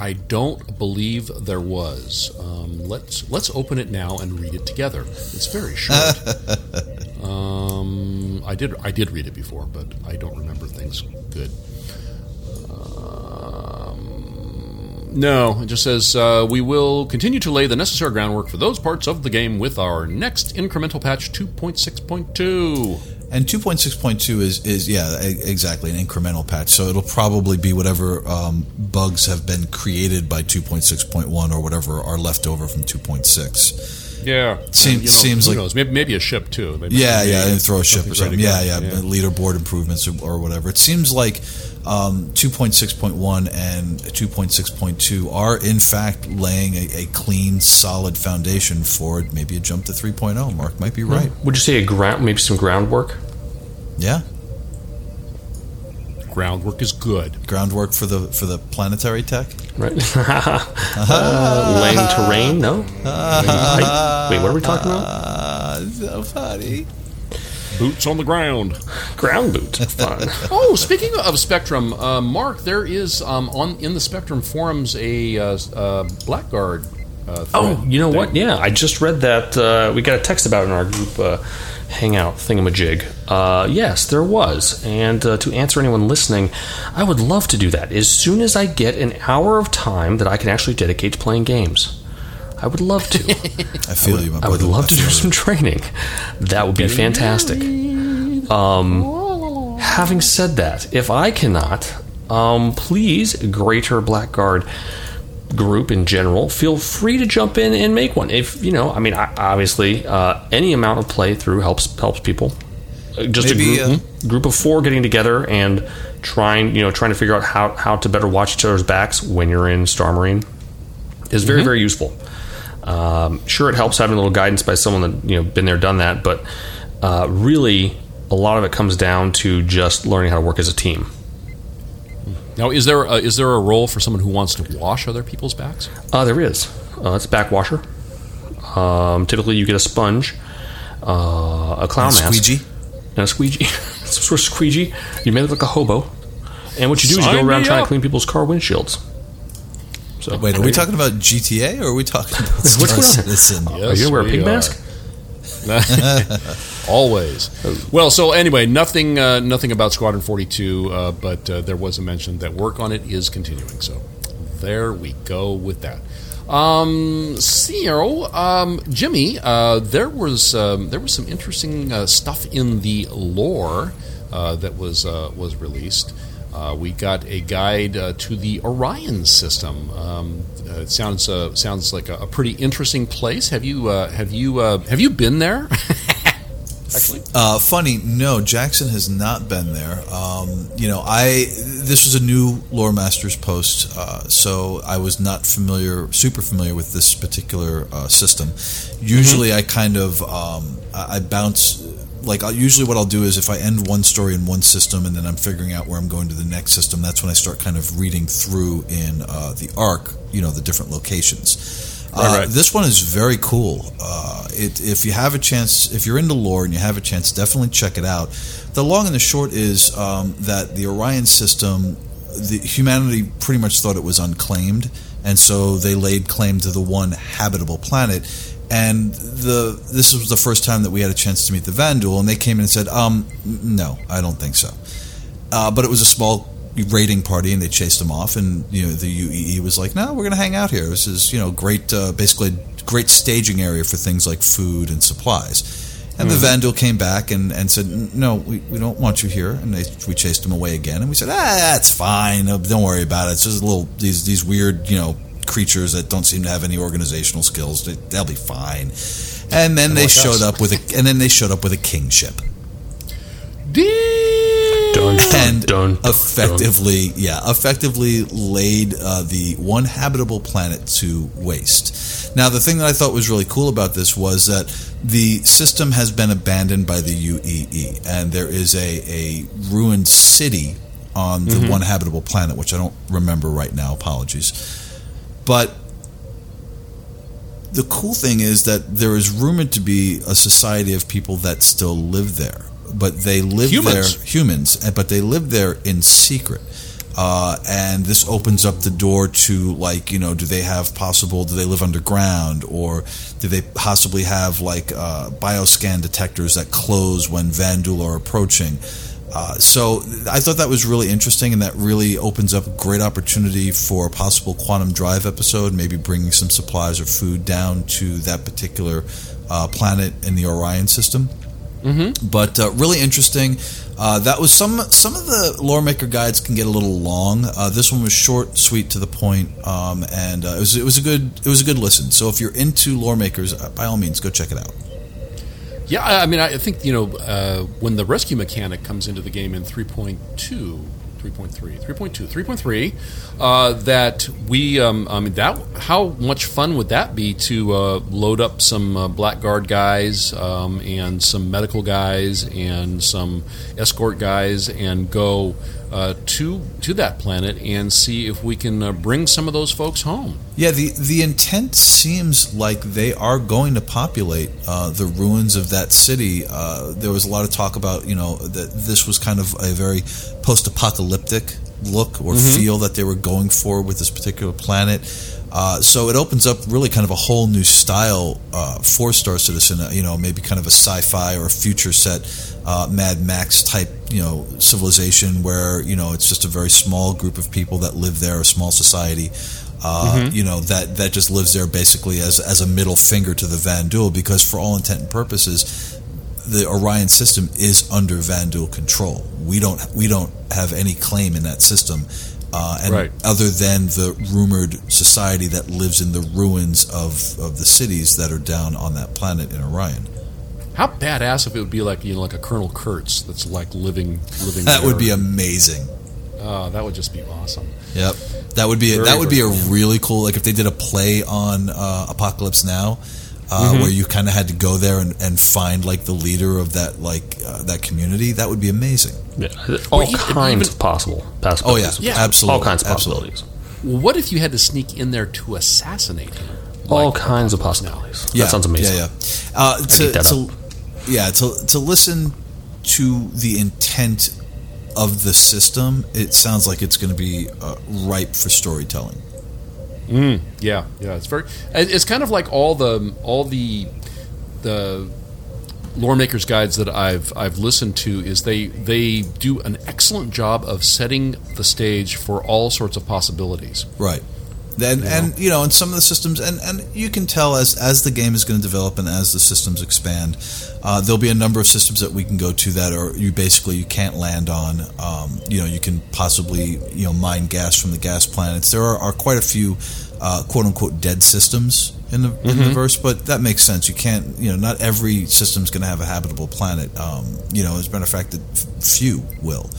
I don't believe there was. Um, let's let's open it now and read it together. It's very short. um, I did I did read it before, but I don't remember things good. Um, no, it just says uh, we will continue to lay the necessary groundwork for those parts of the game with our next incremental patch 2.6.2. And 2.6.2 is is yeah exactly an incremental patch. So it'll probably be whatever um, bugs have been created by 2.6.1 or whatever are left over from 2.6. Yeah, Seems- seems who like- knows? Maybe, maybe a ship too. Maybe Yeah, maybe yeah, and throw a ship or something. ready to Yeah, go. yeah, leaderboard improvements or, or whatever. It seems like um, 2.6.1 and 2.6.2 are in fact laying a, a clean, solid foundation for maybe a jump to 3.0. Mark might be right. Would you say a ground, maybe some groundwork? Yeah, Groundwork is good. groundwork for the for the planetary tech. Right? uh, laying terrain? No. Laying pipe? Wait, what are we talking about? Ah, so funny. Boots on the ground. Ground boot. Fun. Oh, speaking of Spectrum, uh, Mark, there is um, on in the Spectrum forums a uh, uh, Blackguard Uh, Oh, you know thing. what? Yeah, I just read that. Uh, we got a text about it in our group uh, hangout thingamajig. Uh, yes, there was. And uh, to answer anyone listening, I would love to do that as soon as I get an hour of time that I can actually dedicate to playing games. I would love to. I feel you. My I would love to do you. some training. That would be fantastic. Um, having said that, if I cannot, um, please, Greater Blackguard group in general, feel free to jump in and make one. If you know, I mean, obviously, uh, any amount of playthrough helps helps people. Uh, Just Maybe, a group, group of four getting together and trying, you know, trying to figure out how how to better watch each other's backs when you're in Star Marine is very very useful. Um, sure, it helps having a little guidance by someone that you know been there, done that, but uh, really, a lot of it comes down to just learning how to work as a team. Now, is there a, is there a role for someone who wants to wash other people's backs? Uh, there is. Uh, it's a back washer. Um, typically, you get a sponge, uh, a clown And mask, squeegee? and a squeegee. Some sort of squeegee. You made it like a hobo. And what you do is you go around trying up. to clean people's car windshields. So Wait, are we talking about GTA or are we talking about Star one? Citizen? Are you gonna wear a we pig are. mask? Always. Well, so anyway, nothing uh, nothing about Squadron 42, uh, but uh, there was a mention that work on it is continuing. So there we go with that. Um, so, um, Jimmy, uh, there was um, there was some interesting uh, stuff in the lore uh, that was uh, was released. Uh, we got a guide uh, to the Orion system. Um, uh, it sounds uh, sounds like a, a pretty interesting place. Have you uh, have you uh, have you been there? Actually, Uh, funny, no, Jackson has not been there. Um, you know, I this was a new lore masters post, uh, so I was not familiar, super familiar with this particular uh, system. Usually, I kind of um, I, I bounce. Like I'll, usually, what I'll do is if I end one story in one system and then I'm figuring out where I'm going to the next system, that's when I start kind of reading through in uh, the arc. You know, the different locations. Uh, right. This one is very cool. Uh, it, if you have a chance, if you're into lore and you have a chance, definitely check it out. The long and the short is um, that the Orion system, the humanity pretty much thought it was unclaimed, and so they laid claim to the one habitable planet. And the this was the first time that we had a chance to meet the Vanduul, and they came in and said, um, "No, I don't think so." Uh, but it was a small raiding party, and they chased them off. And you know, the UEE was like, "No, we're going to hang out here. This is you know great, uh, basically a great staging area for things like food and supplies." And the Vanduul came back and, and said, "No, we, we don't want you here." And they, we chased them away again. And we said, "Ah, that's fine. Don't worry about it. It's just a little these these weird you know creatures that don't seem to have any organizational skills. They, they'll be fine." And then they like showed us. up with a and then they showed up with a kingship Dun, dun, and dun, dun, effectively, yeah, effectively laid uh, the one habitable planet to waste. Now, the thing that I thought was really cool about this was that the system has been abandoned by the UEE, and there is a, a ruined city on the one habitable planet, which I don't remember right now. Apologies, but the cool thing is that there is rumored to be a society of people that still live there, but they live Humans. there humans, but they live there in secret. Uh, and this opens up the door to like you know, do they have possible? Do they live underground, or do they possibly have like uh, bioscan detectors that close when Vanduul are approaching? Uh, so I thought that was really interesting, and that really opens up a great opportunity for a possible quantum drive episode. Maybe bringing some supplies or food down to that particular uh, planet in the Orion system. Mm-hmm. But uh, really interesting. Uh, that was some some of the lore maker guides can get a little long. Uh, this one was short, sweet, to the point, um, and uh, it was it was a good it was a good listen. So if you're into lore makers, uh, by all means, go check it out. Yeah, I mean, I think you know uh, when the rescue mechanic comes into the game in 3.2, 3.3, 3.2, 3.3, uh, that we, um, I mean, that how much fun would that be to uh, load up some uh, blackguard guys um, and some medical guys and some escort guys and go uh, to to that planet and see if we can uh, bring some of those folks home. Yeah, the the intent seems like they are going to populate uh, the ruins of that city. Uh, there was a lot of talk about you know that this was kind of a very post-apocalyptic look or feel that they were going for with this particular planet. Uh, so it opens up really kind of a whole new style uh, for Star Citizen. uh, You know, maybe kind of a sci-fi or a future set, uh, Mad Max type, you know, civilization where you know it's just a very small group of people that live there, a small society. Uh, You know that that just lives there basically as as a middle finger to the Vanduul, because for all intent and purposes, the Orion system is under Vanduul control. We don't we don't have any claim in that system, uh, and Right. other than the rumored society that lives in the ruins of, of the cities that are down on that planet in Orion. How badass if it would be like you know like a Colonel Kurtz that's like living living. That would be amazing. Oh, that would just be awesome. Yep, that would be Very, that would be a very cool. really cool. Like if they did a play on uh, Apocalypse Now. Uh, Mm-hmm. Where you kind of had to go there and, and find like the leader of that like uh, that community, that would be amazing. Yeah, all Well, even- kinds even- of possible Oh yeah. Yeah. absolutely, all kinds of absolutely. possibilities. Well, what if you had to sneak in there to assassinate him? All Like kinds of Apocalypse Now? possibilities. Yeah, that sounds amazing. Yeah, yeah. Uh, to, eat that to, yeah, to to listen to the intent of the system, it sounds like it's going to be uh, ripe for storytelling. Mm, yeah, yeah. It's very. It's kind of like all the all the the lore makers guides that I've I've listened to is they they do an excellent job of setting the stage for all sorts of possibilities. Right. Then and you know, and some of the systems, and, and you can tell as as the game is going to develop and as the systems expand, uh, there'll be a number of systems that we can go to that are you basically you can't land on. Um, you know, you can possibly you know mine gas from the gas planets. There are, are quite a few uh, quote unquote dead systems in the in the verse, but that makes sense. You can't you know not every system's going to have a habitable planet. Um, you know, as a matter of fact, that f- few will.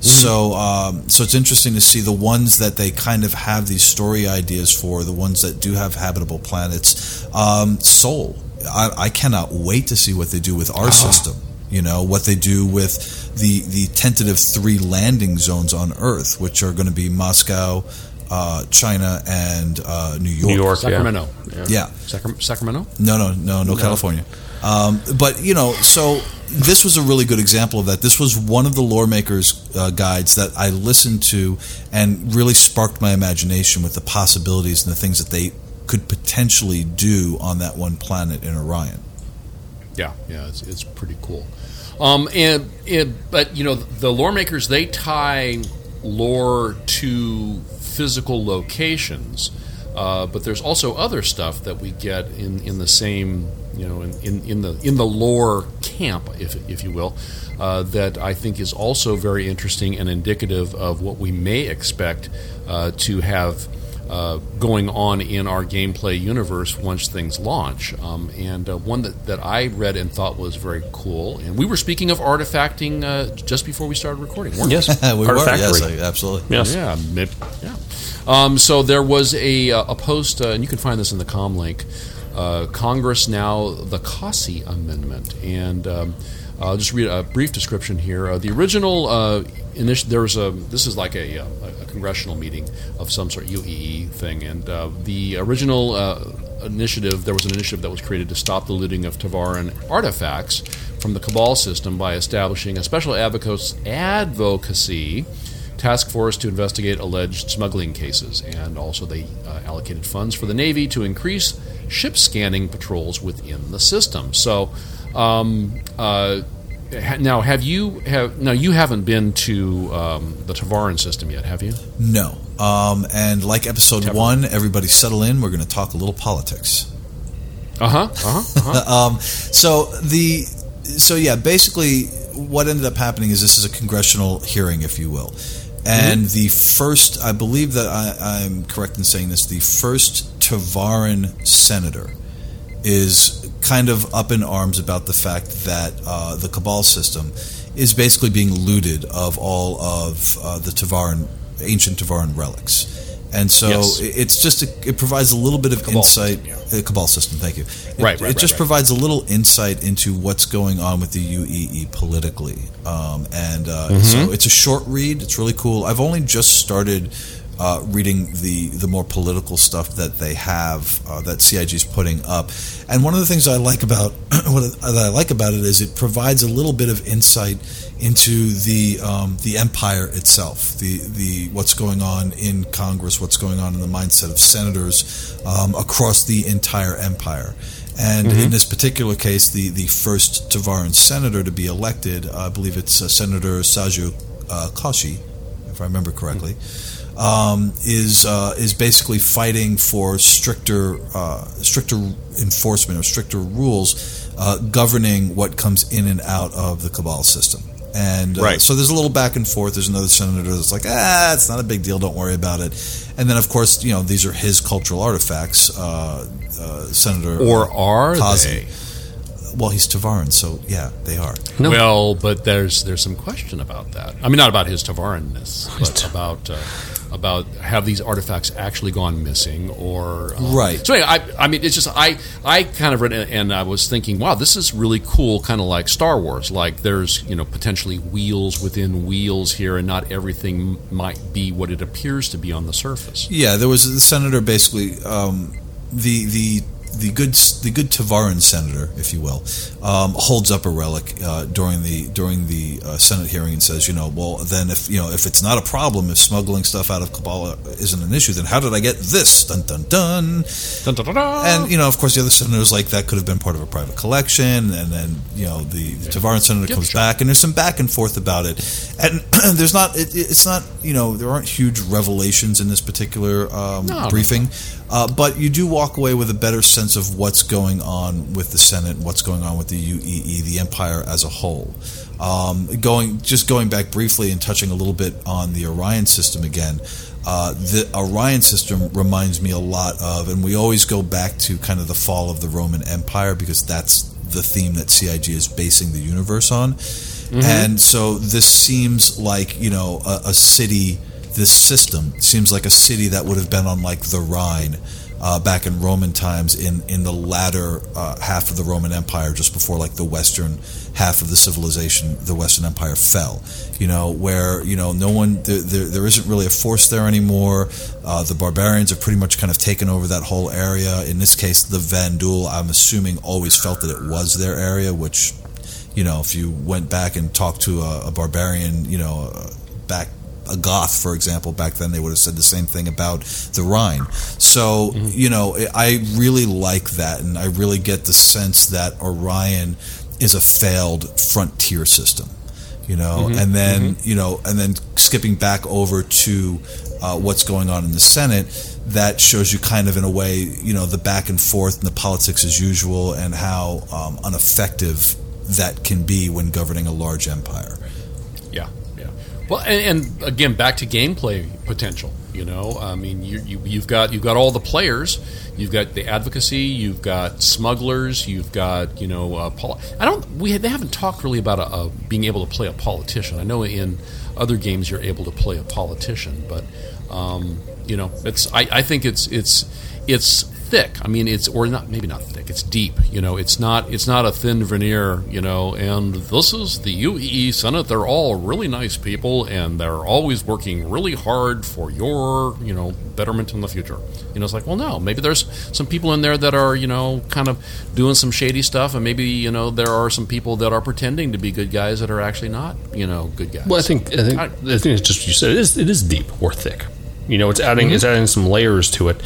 So, um, so it's interesting to see the ones that they kind of have these story ideas for, the ones that do have habitable planets. Um, Soul, I, I cannot wait to see what they do with our system. You know what they do with the the tentative three landing zones on Earth, which are going to be Moscow, uh, China, and uh, New York. New York, yeah. Sacramento. Yeah. Sacra- Sacramento. No, no, no, no, California. Um, but you know, so this was a really good example of that. This was one of the lore makers' uh, guides that I listened to and really sparked my imagination with the possibilities and the things that they could potentially do on that one planet in Orion. Yeah, yeah, it's, it's pretty cool. Um, and, and but you know the lore makers they tie lore to physical locations, uh, but there's also other stuff that we get in, in the same you know in, in, in the in the lore camp, if if you will, uh, that I think is also very interesting and indicative of what we may expect uh, to have uh, going on in our gameplay universe once things launch. Um, and uh, one that, that I read and thought was very cool. And we were speaking of artifacting uh, just before we started recording, weren't Yes, we were, yes, Artifactory. I- absolutely. Yes. yeah, mid, yeah. Um, so there was a, uh, a post, uh, and you can find this in the com link. Uh, Congress now the Cossey Amendment, and um, I'll just read a brief description here. Uh, the original uh, initi- there was a this is like a, uh, a congressional meeting of some sort UEE thing, and uh, the original uh, initiative there was an initiative that was created to stop the looting of Tevarin artifacts from the Kabal system by establishing a special advocacy task force to investigate alleged smuggling cases, and also they uh, allocated funds for the Navy to increase ship scanning patrols within the system. So, um, uh, ha- now have you have now you haven't been to um, the Tevarin system yet, have you? No. Um, and like episode one, everybody settle in. We're going to talk a little politics. Uh huh. Uh huh. Uh-huh. Um, so the so yeah, basically what ended up happening is this is a congressional hearing, if you will, and the first, I believe that I, I'm correct in saying this, the first Tevarin senator is kind of up in arms about the fact that uh, the Kabal system is basically being looted of all of uh, the Tevarin ancient Tevarin relics. And so Yes. it's just a, it provides a little bit of Kabal insight. system, uh, Kabal system, thank you. It, Right, right, It just right, right. provides a little insight into what's going on with the UEE politically, um, and uh, Mm-hmm. so it's a short read. It's really cool. I've only just started uh, reading the the more political stuff that they have uh, that CIG is putting up. And one of the things I like about what that I like about it is it provides a little bit of insight into the um, the empire itself, the the what's going on in Congress, what's going on in the mindset of senators um, across the entire empire. And Mm-hmm. in this particular case, the, the first Tevarin senator to be elected, I believe it's uh, Senator Saju uh, Kashi, if I remember correctly, um, is uh, is basically fighting for stricter uh, stricter enforcement or stricter rules uh, governing what comes in and out of the Kabal system. And uh, Right. so there's a little back and forth. There's another senator that's like, ah, it's not a big deal. Don't worry about it. And then, of course, you know, these are his cultural artifacts. Uh, uh, Senator Or are Kazi. they? Well, he's Tevarin, so yeah, they are. No. Well, but there's there's some question about that. I mean, not about his Tevarinness, but about uh, about have these artifacts actually gone missing or um, Right. So anyway, I I mean, it's just I I kind of read it and I was thinking, wow, this is really cool, kind of like Star Wars. Like there's you know potentially wheels within wheels here, and not everything might be what it appears to be on the surface. Yeah, there was the senator basically um, the the the good the good Tevarin senator, if you will, um, holds up a relic uh, during the during the uh, Senate hearing and says, you know, well, then if you know if it's not a problem, if smuggling stuff out of Kabal isn't an issue, then how did I get this? Dun dun dun. Dun, dun, dun. And you know, of course, the other senator senators like that could have been part of a private collection, and then you know the, the Tevarin senator comes back, and there's some back and forth about it, and there's not, it, it's not, you know, there aren't huge revelations in this particular um, No, no, briefing, uh, but you do walk away with a better sense of what's going on with the Senate, what's going on with the UEE, the Empire as a whole. Um, going just going back briefly and touching a little bit on the Orion system again. Uh, the Orion system reminds me a lot of, and we always go back to kind of the fall of the Roman Empire because that's the theme that CIG is basing the universe on. And so this seems like you know a, a city. This system seems like a city that would have been on like the Rhine uh, back in Roman times in in the latter uh, half of the Roman Empire, just before like the western half of the civilization, the Western Empire fell. You know, where you know no one there, there, there isn't really a force there anymore. Uh, the barbarians have pretty much kind of taken over that whole area. In this case, the Vanduul, I'm assuming, always felt that it was their area, which you know, if you went back and talked to a, a barbarian, you know, uh, back a Goth, for example, back then they would have said the same thing about the Rhine. So, you know, I really like that, and I really get the sense that Orion is a failed frontier system. You know, and then you know, and then skipping back over to uh, what's going on in the Senate, that shows you kind of in a way, you know, the back and forth and the politics as usual, and how um, ineffective that can be when governing a large empire. Well, and, and again, back to gameplay potential. You know, I mean, you, you, you've got you've got all the players. You've got the advocacy. You've got smugglers. You've got you know, uh, poli- I don't. We they haven't talked really about a, a, being able to play a politician. I know in other games you're able to play a politician, but um, you know, it's. I, I think it's it's it's thick. I mean, it's or not maybe not thick. It's deep. You know, it's not it's not a thin veneer. You know, and this is the UEE Senate. They're all really nice people, and they're always working really hard for your you know betterment in the future. You know, it's like, well, no, maybe there's some people in there that are you know kind of doing some shady stuff, and maybe you know there are some people that are pretending to be good guys that are actually not you know good guys. Well, I think I think I- I think it's just you said it is it is deep or thick. You know, it's adding it's Mm-hmm. adding some layers to it,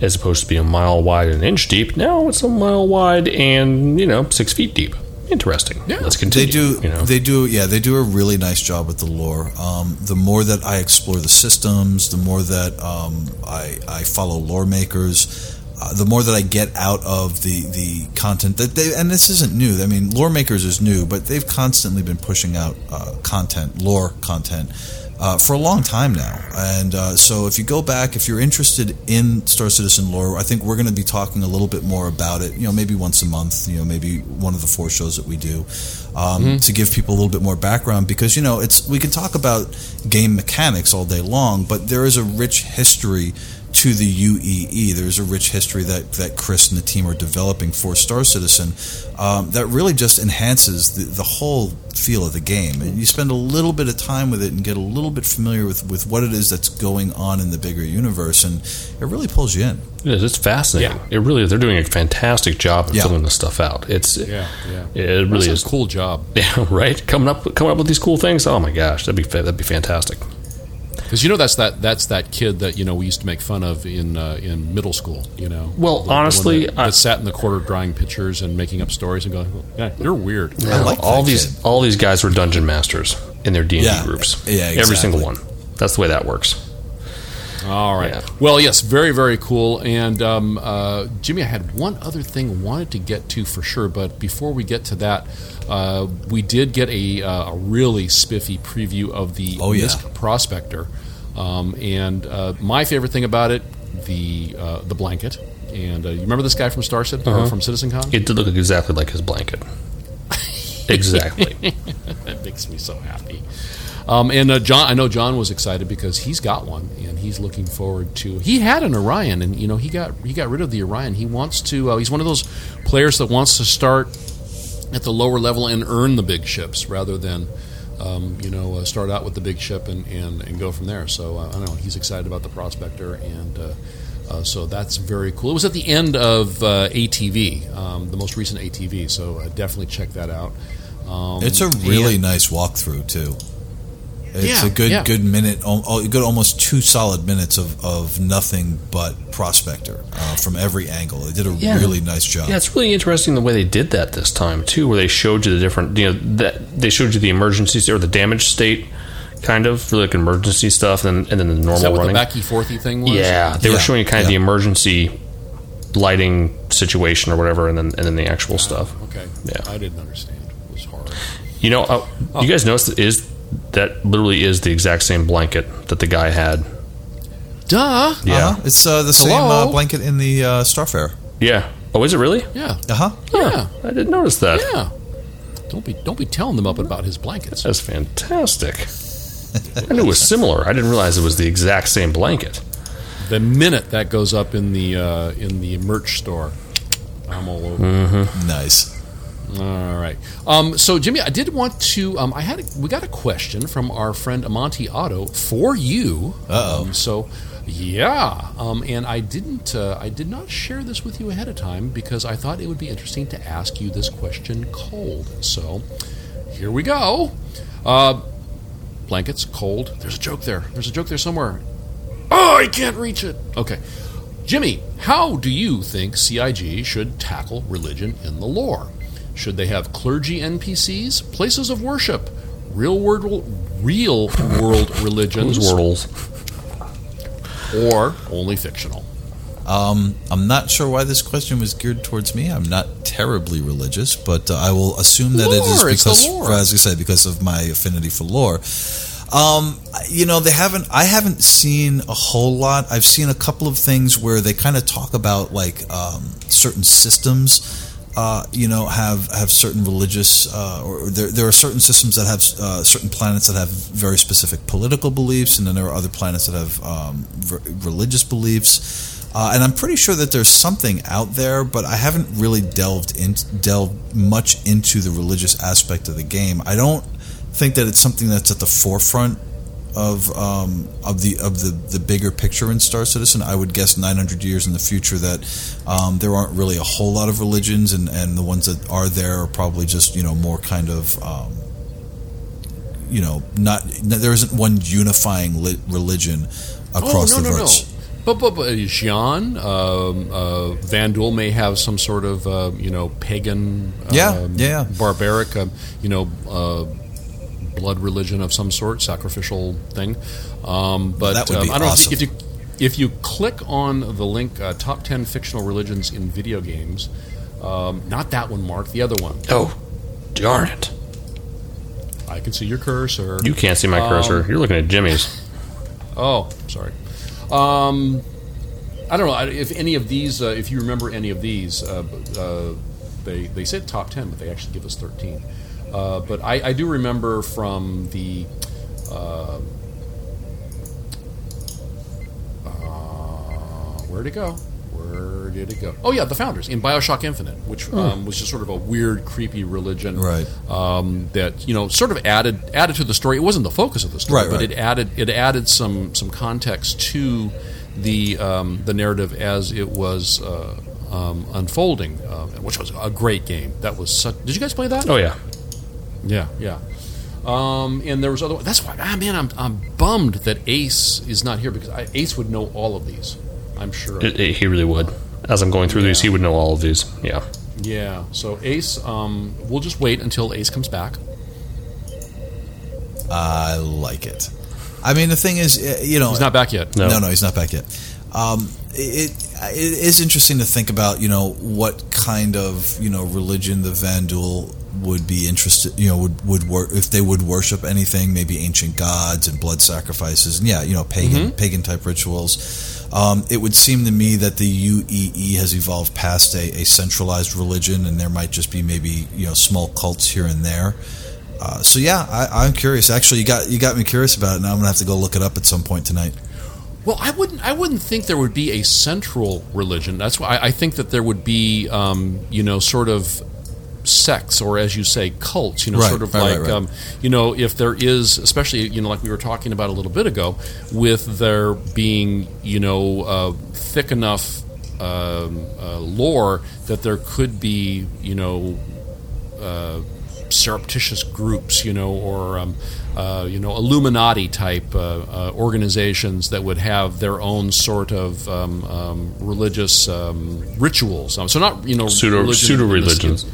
as opposed to being a mile wide and an inch deep. Now it's a mile wide and you know six feet deep. Interesting. Yeah. Let's continue. They do. You know? They do. Yeah, they do a really nice job with the lore. Um, the more that I explore the systems, the more that um, I, I follow lore makers, uh, the more that I get out of the the content that they. And this isn't new. I mean, lore makers is new, but they've constantly been pushing out uh, content, lore content. Uh, for a long time now, and uh, so if you go back, if you're interested in Star Citizen lore, I think we're going to be talking a little bit more about it. You know, maybe once a month. You know, maybe one of the four shows that we do um, to give people a little bit more background because you know it's we can talk about game mechanics all day long, but there is a rich history to the UEE. There's a rich history that, that Chris and the team are developing for Star Citizen um, that really just enhances the, the whole feel of the game. And you spend a little bit of time with it and get a little bit familiar with, with what it is that's going on in the bigger universe, and it really pulls you in. It is. It's fascinating. Yeah. It really is. They're doing a fantastic job of Yeah. filling this stuff out. It's Yeah, yeah. It really That's is a cool job. Yeah, right. Coming up, coming up with these cool things. Oh my gosh, that'd be that'd be fantastic. Because you know that's that that's that kid that you know we used to make fun of in uh, in middle school. You know, Well, The- the one honestly, that, I- that sat in the corner drawing pictures and making up stories and going, "Yeah, you're weird." I like all that these kid. all these guys were dungeon masters in their D and D groups. Yeah, every single one. That's the way that works. All right. Yeah. Well, yes, very, very cool. And um, uh, Jimmy, I had one other thing I wanted to get to for sure, but before we get to that, uh, we did get a, uh, a really spiffy preview of the Oh, yeah. MISC Prospector. Um, and uh, my favorite thing about it, the uh, the blanket. And uh, you remember this guy from Star Citizen Uh-huh. or from CitizenCon? It did look exactly like his blanket. exactly. that makes me so happy. Um, and uh, John, I know John was excited because he's got one, and he's looking forward to. He had an Orion, and you know he got he got rid of the Orion. He wants to. Uh, he's one of those players that wants to start at the lower level and earn the big ships rather than. Um, you know, uh, start out with the big ship and, and, and go from there. So uh, I don't know. He's excited about the Prospector, and uh, uh, so that's very cool. It was at the end of uh, ATV, um, the most recent ATV. So uh, definitely check that out. Um, It's a really and- nice walkthrough too. It's Yeah, a good yeah. good minute, al- al- good almost two solid minutes of, of nothing but prospector uh, from every angle. They did a Yeah. really nice job. Yeah, it's really interesting the way they did that this time too, where they showed you the different, you know, that they showed you the emergency or the damage state, kind of for like emergency stuff, and, and then the normal Is that what running. the backy forthy thing was? yeah, they were showing you kind of the emergency lighting situation or whatever, and then and then the actual stuff. Okay. Yeah. I didn't understand. It was hard. You know, uh, you guys notice that is that literally is the exact same blanket that the guy had. Duh. Yeah, Uh-huh. It's uh, the same Hello? uh, blanket in the uh, Starfare. yeah. Oh, is it really? Yeah. Uh huh. Yeah. I didn't notice that. Yeah. Don't be don't be telling them up about his blankets. That's fantastic. I knew it was similar. I didn't realize it was the exact same blanket. The minute that goes up in the uh, in the merch store, I'm all over. Mm-hmm. Nice. All right. Um, so Jimmy, I did want to. Um, I had a, we got a question from our friend Amonte Otto for you. Uh-oh. Um, so yeah, um, and I didn't. Uh, I did not share this with you ahead of time because I thought it would be interesting to ask you this question cold. So here we go. Uh, blankets cold. There's a joke there. There's a joke there somewhere. Oh, I can't reach it. Okay. Jimmy, how do you think CIG should tackle religion in the lore? Should they have clergy NPCs, places of worship, real world, real world religions, whirls. or only fictional? Um, I'm not sure why this question was geared towards me. I'm not terribly religious, but uh, I will assume that it is Lore, because, lore. as I said, because of my affinity for lore. Um, you know, they haven't. I haven't seen a whole lot. I've seen a couple of things where they kind of talk about like um, certain systems. Uh, you know, have have certain religious, uh, or there there are certain systems that have uh, certain planets that have very specific political beliefs, and then there are other planets that have um, r- religious beliefs. Uh, and I'm pretty sure that there's something out there, but I haven't really delved in, delved much into the religious aspect of the game. I don't think that it's something that's at the forefront of um, of the of the, the bigger picture in Star Citizen. I would guess 900 years in the future that um, there aren't really a whole lot of religions, and, and the ones that are there are probably just you know more kind of um, you know not there isn't one unifying li- religion across oh no the no verse. no. But but, but Xi'an, um, uh, Vanduul may have some sort of uh, you know pagan, Yeah, um, yeah, yeah. barbaric, um, you know, uh, blood religion of some sort, sacrificial thing. Um, but That would um, be I don't awesome. know if you, if you if you click on the link, uh, top ten fictional religions in video games. Um, not that one, Mark. The other one. Oh, darn it! I can see your cursor. You can't see my cursor. Um, You're looking at Jimmy's. Oh, sorry. Um, I don't know if any of these, uh, if you remember any of these. Uh, uh, they they said top ten, but they actually give us thirteen. Uh, but I, I do remember from the. Uh, uh, where'd it go? Where did it go? Oh yeah, the founders in Bioshock Infinite, which um, was just sort of a weird, creepy religion, Right. Um, that you know sort of added added to the story. It wasn't the focus of the story, Right, but right. it added it added some some context to the um, the narrative as it was uh, um, unfolding, uh, which was a great game. That was such. Did you guys play that? Oh yeah. Yeah, yeah. Um, and there was other. That's why, ah, man, I'm I'm bummed that Ace is not here because I, Ace would know all of these. I'm sure. It, it- he really would. As I'm going through these, he would know all of these. Yeah. yeah. So Ace, um, we'll just wait until Ace comes back. I like it. I mean, the thing is, eh, you know, He's not back yet. No. No, no, he's not back yet. Um, it, it is interesting to think about, you know, what kind of you know religion the Vanduul would be interested, you know, would would wor- if they would worship anything, maybe ancient gods and blood sacrifices, and yeah, you know, pagan pagan type rituals. Um, it would seem to me that the UEE has evolved past a, a centralized religion, and there might just be maybe you know small cults here and there. Uh, so yeah, I, I'm curious. Actually, you got you got me curious about it. Now I'm gonna have to go look it up at some point tonight. Well, I wouldn't. I wouldn't think there would be a central religion. That's why I, I think that there would be, um, you know, sort of sects or, as you say, cults. You know, Right, sort of right, like, right, right. Um, you know, if there is, especially, you know, like we were talking about a little bit ago, with there being, you know, uh, thick enough um, uh, lore that there could be, you know, uh, surreptitious groups, you know, or um, uh, you know, Illuminati type uh, uh, organizations that would have their own sort of um, um, religious um, rituals. Um, so not you know Pseudo religion pseudo in the religions.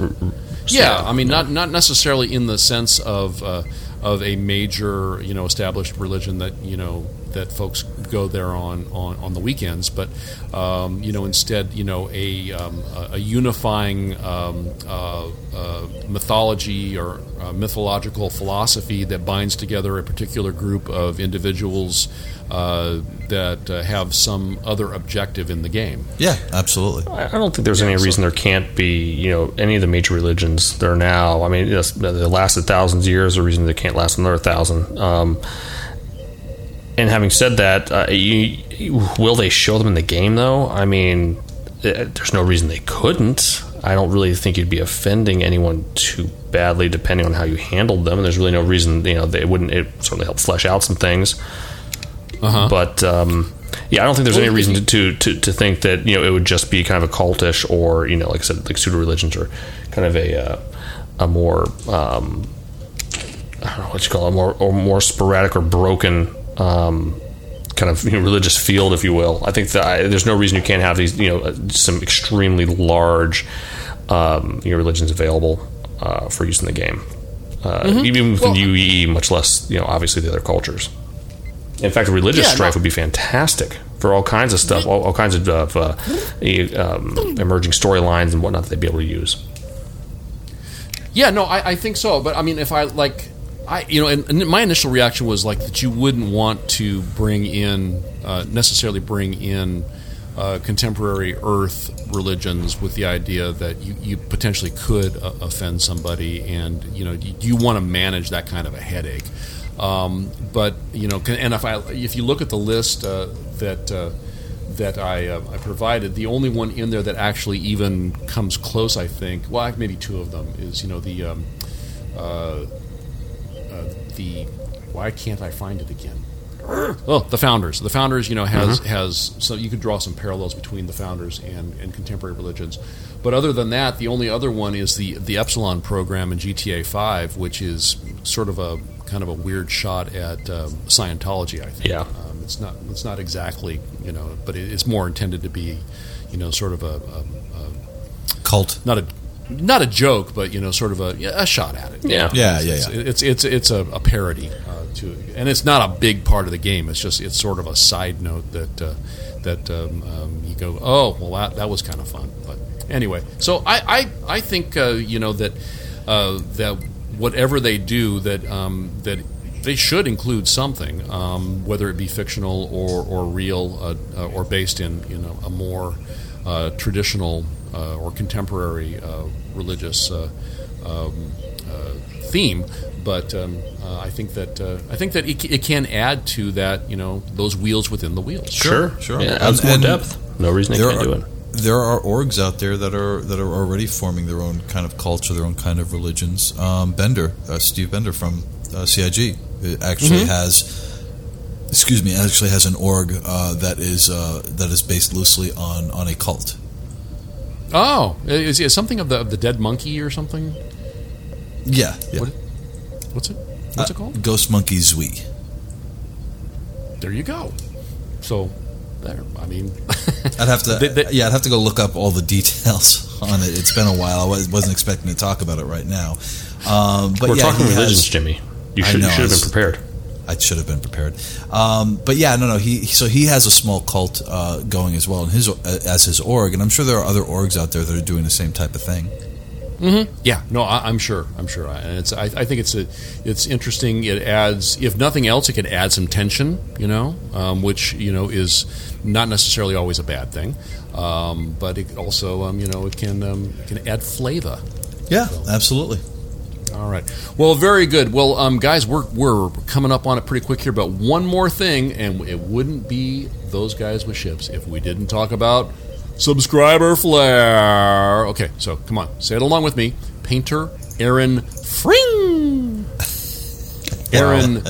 Yeah, I mean not not necessarily in the sense of uh, of a major you know established religion that you know that folks go there on on, on the weekends, but um, you know instead you know a um, a, a unifying um, uh, uh, mythology or uh, mythological philosophy that binds together a particular group of individuals uh, that uh, have some other objective in the game. Yeah, absolutely. I I don't think there's any so- reason there can't be, you know, any of the major religions that are now. I mean, yes, they lasted thousands of years. The reason they can't last another thousand. And having said that, uh, you, will they show them in the game though? I mean, eh, there's no reason they couldn't. I don't really think you'd be offending anyone too badly, depending on how you handled them. And there's really no reason, you know, they wouldn't. It certainly help flesh out some things. Uh-huh. But um, yeah, I don't think there's Well, any reason to, to to think that you know it would just be kind of a cultish or you know like I said like pseudo religions or kind of a uh, a more um, I don't know what you call it more or more sporadic or broken um, kind of you know, religious field, if you will. I think that I, there's no reason you can't have these you know uh, some extremely large um, you know religions available uh, for use in the game. Uh, Even within Mm-hmm. Well, UEE, much less you know obviously the other cultures. In fact, a religious Yeah, strife no. would be fantastic for all kinds of stuff, all, all kinds of uh, um, emerging storylines and whatnot that they'd be able to use. Yeah, no, I, I think so. But I mean, if I like, I you know, and, my initial reaction was like that you wouldn't want to bring in uh, necessarily bring in uh, contemporary Earth religions with the idea that you, you potentially could uh, offend somebody, and you know, you, you want to manage that kind of a headache. Um, but you know, and if I if you look at the list uh, that. Uh, that I, uh, I provided. The only one in there that actually even comes close, I think, well, maybe two of them, is you know the um, uh, uh, the why can't I find it again? Oh, the founders. The founders, you know, has has so you could draw some parallels between the founders and, and contemporary religions. But other than that, the only other one is the the Epsilon program in GTA Five, which is sort of a kind of a weird shot at um, Scientology. I think. Yeah. Um, it's not. It's not exactly. You know, but it, it's more intended to be, you know, sort of a, a, a Cult. not a not a joke, but you know, sort of a, a shot at it. Yeah. Yeah, it's, yeah, it's, yeah. It's it's it's a, a parody uh, to, and it's not a big part of the game. It's just it's sort of a side note that uh, that um, um, you go, oh, well, that that was kind of fun. But anyway, so I I, I think uh, you know that uh, that whatever they do that um, that they should include something, um, whether it be fictional or, or real uh, uh, or based in you know a more uh, traditional uh, or contemporary uh, religious uh, um, uh, theme. But um, uh, I think that uh, I think that it, it can add to that you know those wheels within the wheels. Sure, sure. Yeah, adds more depth. No reason they can't are- do it. There are orgs out there that are that are already forming their own kind of culture, their own kind of religions. Um, Bender, uh, Steve Bender from uh, CIG, it actually has. Excuse me, actually has an org uh, that is uh, that is based loosely on on a cult. Oh, is it something of the of the dead monkey or something? Yeah, yeah. What- What's it? What's it Uh, called? Ghost Monkey Zui. There you go. So, there. I mean, I'd have to, They- they- yeah, I'd have to go look up all the details on it. It's been a while. I was- wasn't expecting to talk about it right now. Um, but We're yeah, talking he religions, has- Jimmy. You I should, you should have been prepared. I should have been prepared. Um, but yeah, no, no. He so he has a small cult uh, going as well, in his uh, as his org, and I'm sure there are other orgs out there that are doing the same type of thing. yeah. No, I, I'm sure. I'm sure. I- And it's. I, I think it's a. It's interesting. It adds, if nothing else, it could add some tension. You know, um, which you know is not necessarily always a bad thing. Um, but it also, um, you know, it can um, it can add flavor. Yeah, absolutely. All right. Well, very good. Well, um, guys, we're we're coming up on it pretty quick here, but one more thing, and it wouldn't be those guys with ships if we didn't talk about subscriber flare. Okay, so come on, say it along with me. Painter Aaron Fring. Aaron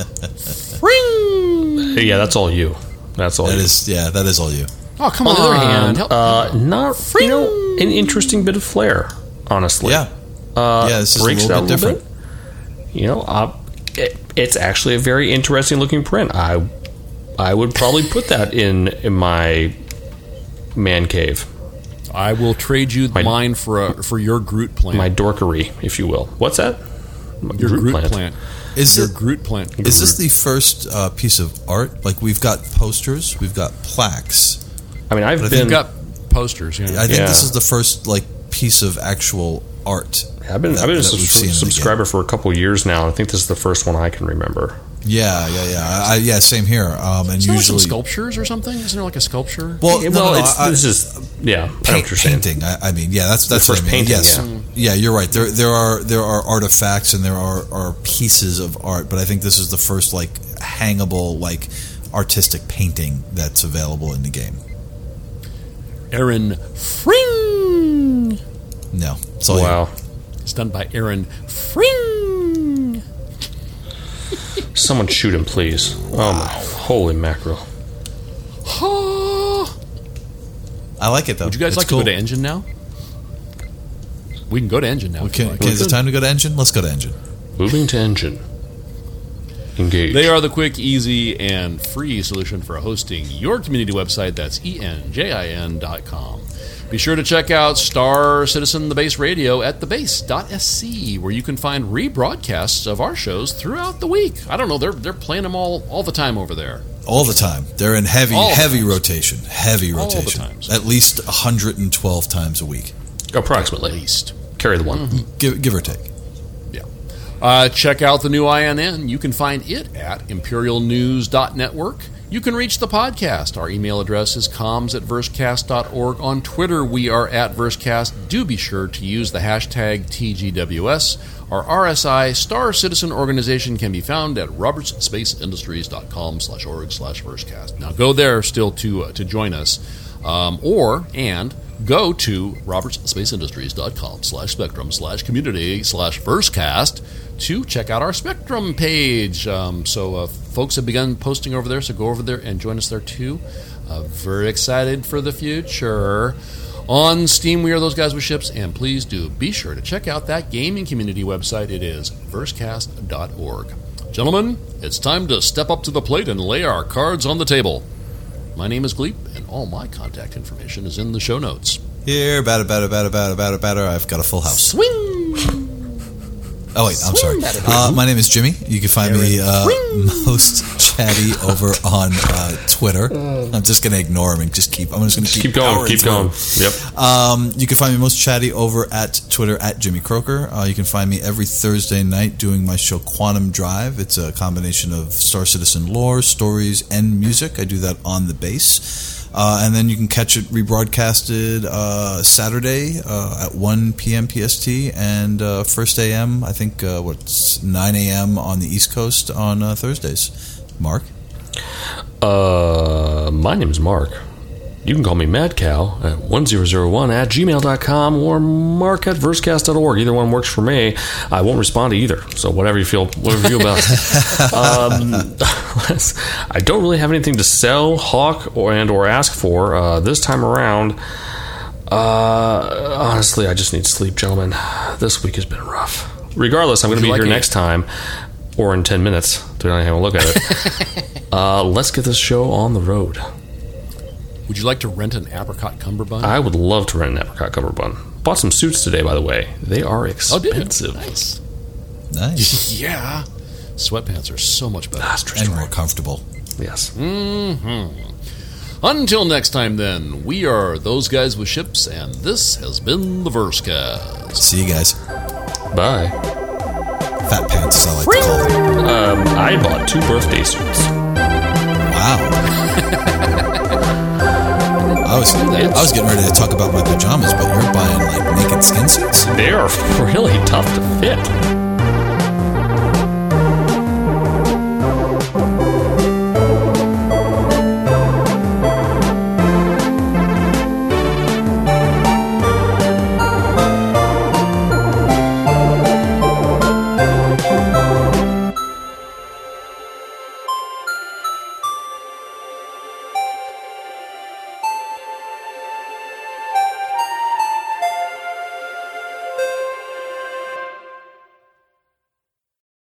Fring. Hey, yeah, that's all you. That's all That you. is, yeah, that is all you. Oh, come On On the other hand, Help- uh, not you know an interesting bit of flair, honestly. Yeah, uh, Yeah, this is a breaks little it out bit a little bit. You know, uh, it, it's actually a very interesting looking print. I I would probably put that in in my man cave, I will trade you My- mine for a, for your Groot plant. my dorkery, if you will. What's that? My your Groot, plant. is Your it? Groot plant. Is this the first uh, piece of art? Like we've got posters, we've got plaques. I mean, I've But I been. You've got posters. Yeah. I think Yeah. this is the first like piece of actual art. I've been, I've been a that seen subs- subscriber for a couple years now. I think this is the first one I can remember. Yeah, yeah, yeah. I, I, yeah, same here. Um, and Isn't there like some usually, sculptures or something? Isn't there like a sculpture? well, Yeah, no, well, no, it's, I- this is yeah. I paint, what you're painting. I, I mean, yeah, that's that's first I mean. painting, Yes, yeah. yeah, you're right. There there are there are artifacts and there are, are pieces of art, but I think this is the first like hangable like artistic painting that's available in the game. Aaron Fring. No, it's all you. Wow. It's done by Aaron Fring. Someone shoot him, please. Oh my holy mackerel! I like it though. Would you guys It's like cool. to go to Enjin now? We can go to Enjin now. if you Can, like. can, is it time to go to Enjin? Let's go to Enjin. Moving to Enjin. Engage. They are the quick, easy, and free solution for hosting your community website. That's E enjin.com. Be sure to check out Star Citizen The Base Radio at thebase.sc, where you can find rebroadcasts of our shows throughout the week. I don't know, they're, they're playing them all, all the time over there. All the time. They're in heavy, All heavy times. rotation. Heavy All the rotation. times. At least 112 times a week. approximately At least. carry the one. Give, give or take. Yeah. Uh, check out the new INN. You can find it at imperialnews.network. You can reach the podcast. Our email address is comms at versecast.org. On Twitter, we are at versecast. Do be sure to use the hashtag TGWS. Our RSI Star Citizen organization can be found at robertsspaceindustries.com slash org slash versecast. Now go there still to, uh, to join us. Um, or, and go to robertsspaceindustries.com slash spectrum slash community slash versecast to check out our spectrum page um, so uh, folks have begun posting over there so go over there and join us there too uh, very excited for the future on steam we are those guys with ships and please do be sure to check out that gaming community website it is versecast.org gentlemen it's time to step up to the plate and lay our cards on the table my name is Gleep, and all my contact information is in the show notes. Here, batter, batter, batter, batter, batter, batter. I've got a full house. Swing! Oh wait, I'm sorry. Uh, my name is Jimmy. You can find me uh, most chatty over on uh, Twitter. I'm just going to ignore him and just keep. I'm just going to keep, keep going. Keep through. going. Yep. Um, you can find me most chatty over at Twitter at Jimmy Croker. Uh, you can find me every Thursday night doing my show Quantum Drive. It's a combination of Star Citizen lore, stories, and music. I do that on the base. Uh, and then you can catch it rebroadcasted uh, Saturday uh, at 1 p.m. PST and uh, first AM, I think, uh, what's 9 a.m. on the East Coast on uh, Thursdays. Mark? Uh, my is Mark. You can call me MadCow at 1001 at gmail.com or mark at versecast.org. Either one works for me. I won't respond to either. So whatever you feel, whatever you feel about. um, I don't really have anything to sell, hawk, or, and or ask for uh, this time around. Uh, honestly, I just need sleep, gentlemen. This week has been rough. Regardless, I'm going to be like here next time or in 10 minutes, depending on how you look at it. uh, let's get this show on the road. Would you like to rent an apricot cummerbund? I would love to rent an apricot cummerbund. Bought some suits today, by the way. They are expensive. oh, did expensive. Nice. Nice. Yeah. Sweatpants are so much better. and more comfortable. Yes. Hmm. Until next time, then, we are those guys with ships, and this has been the Versecast. See you guys. Bye. Fat pants, as I like to call them. Um, I bought two birthday suits. Wow. I was I was getting ready to talk about my pajamas, but you're buying like naked skin suits. They are really tough to fit.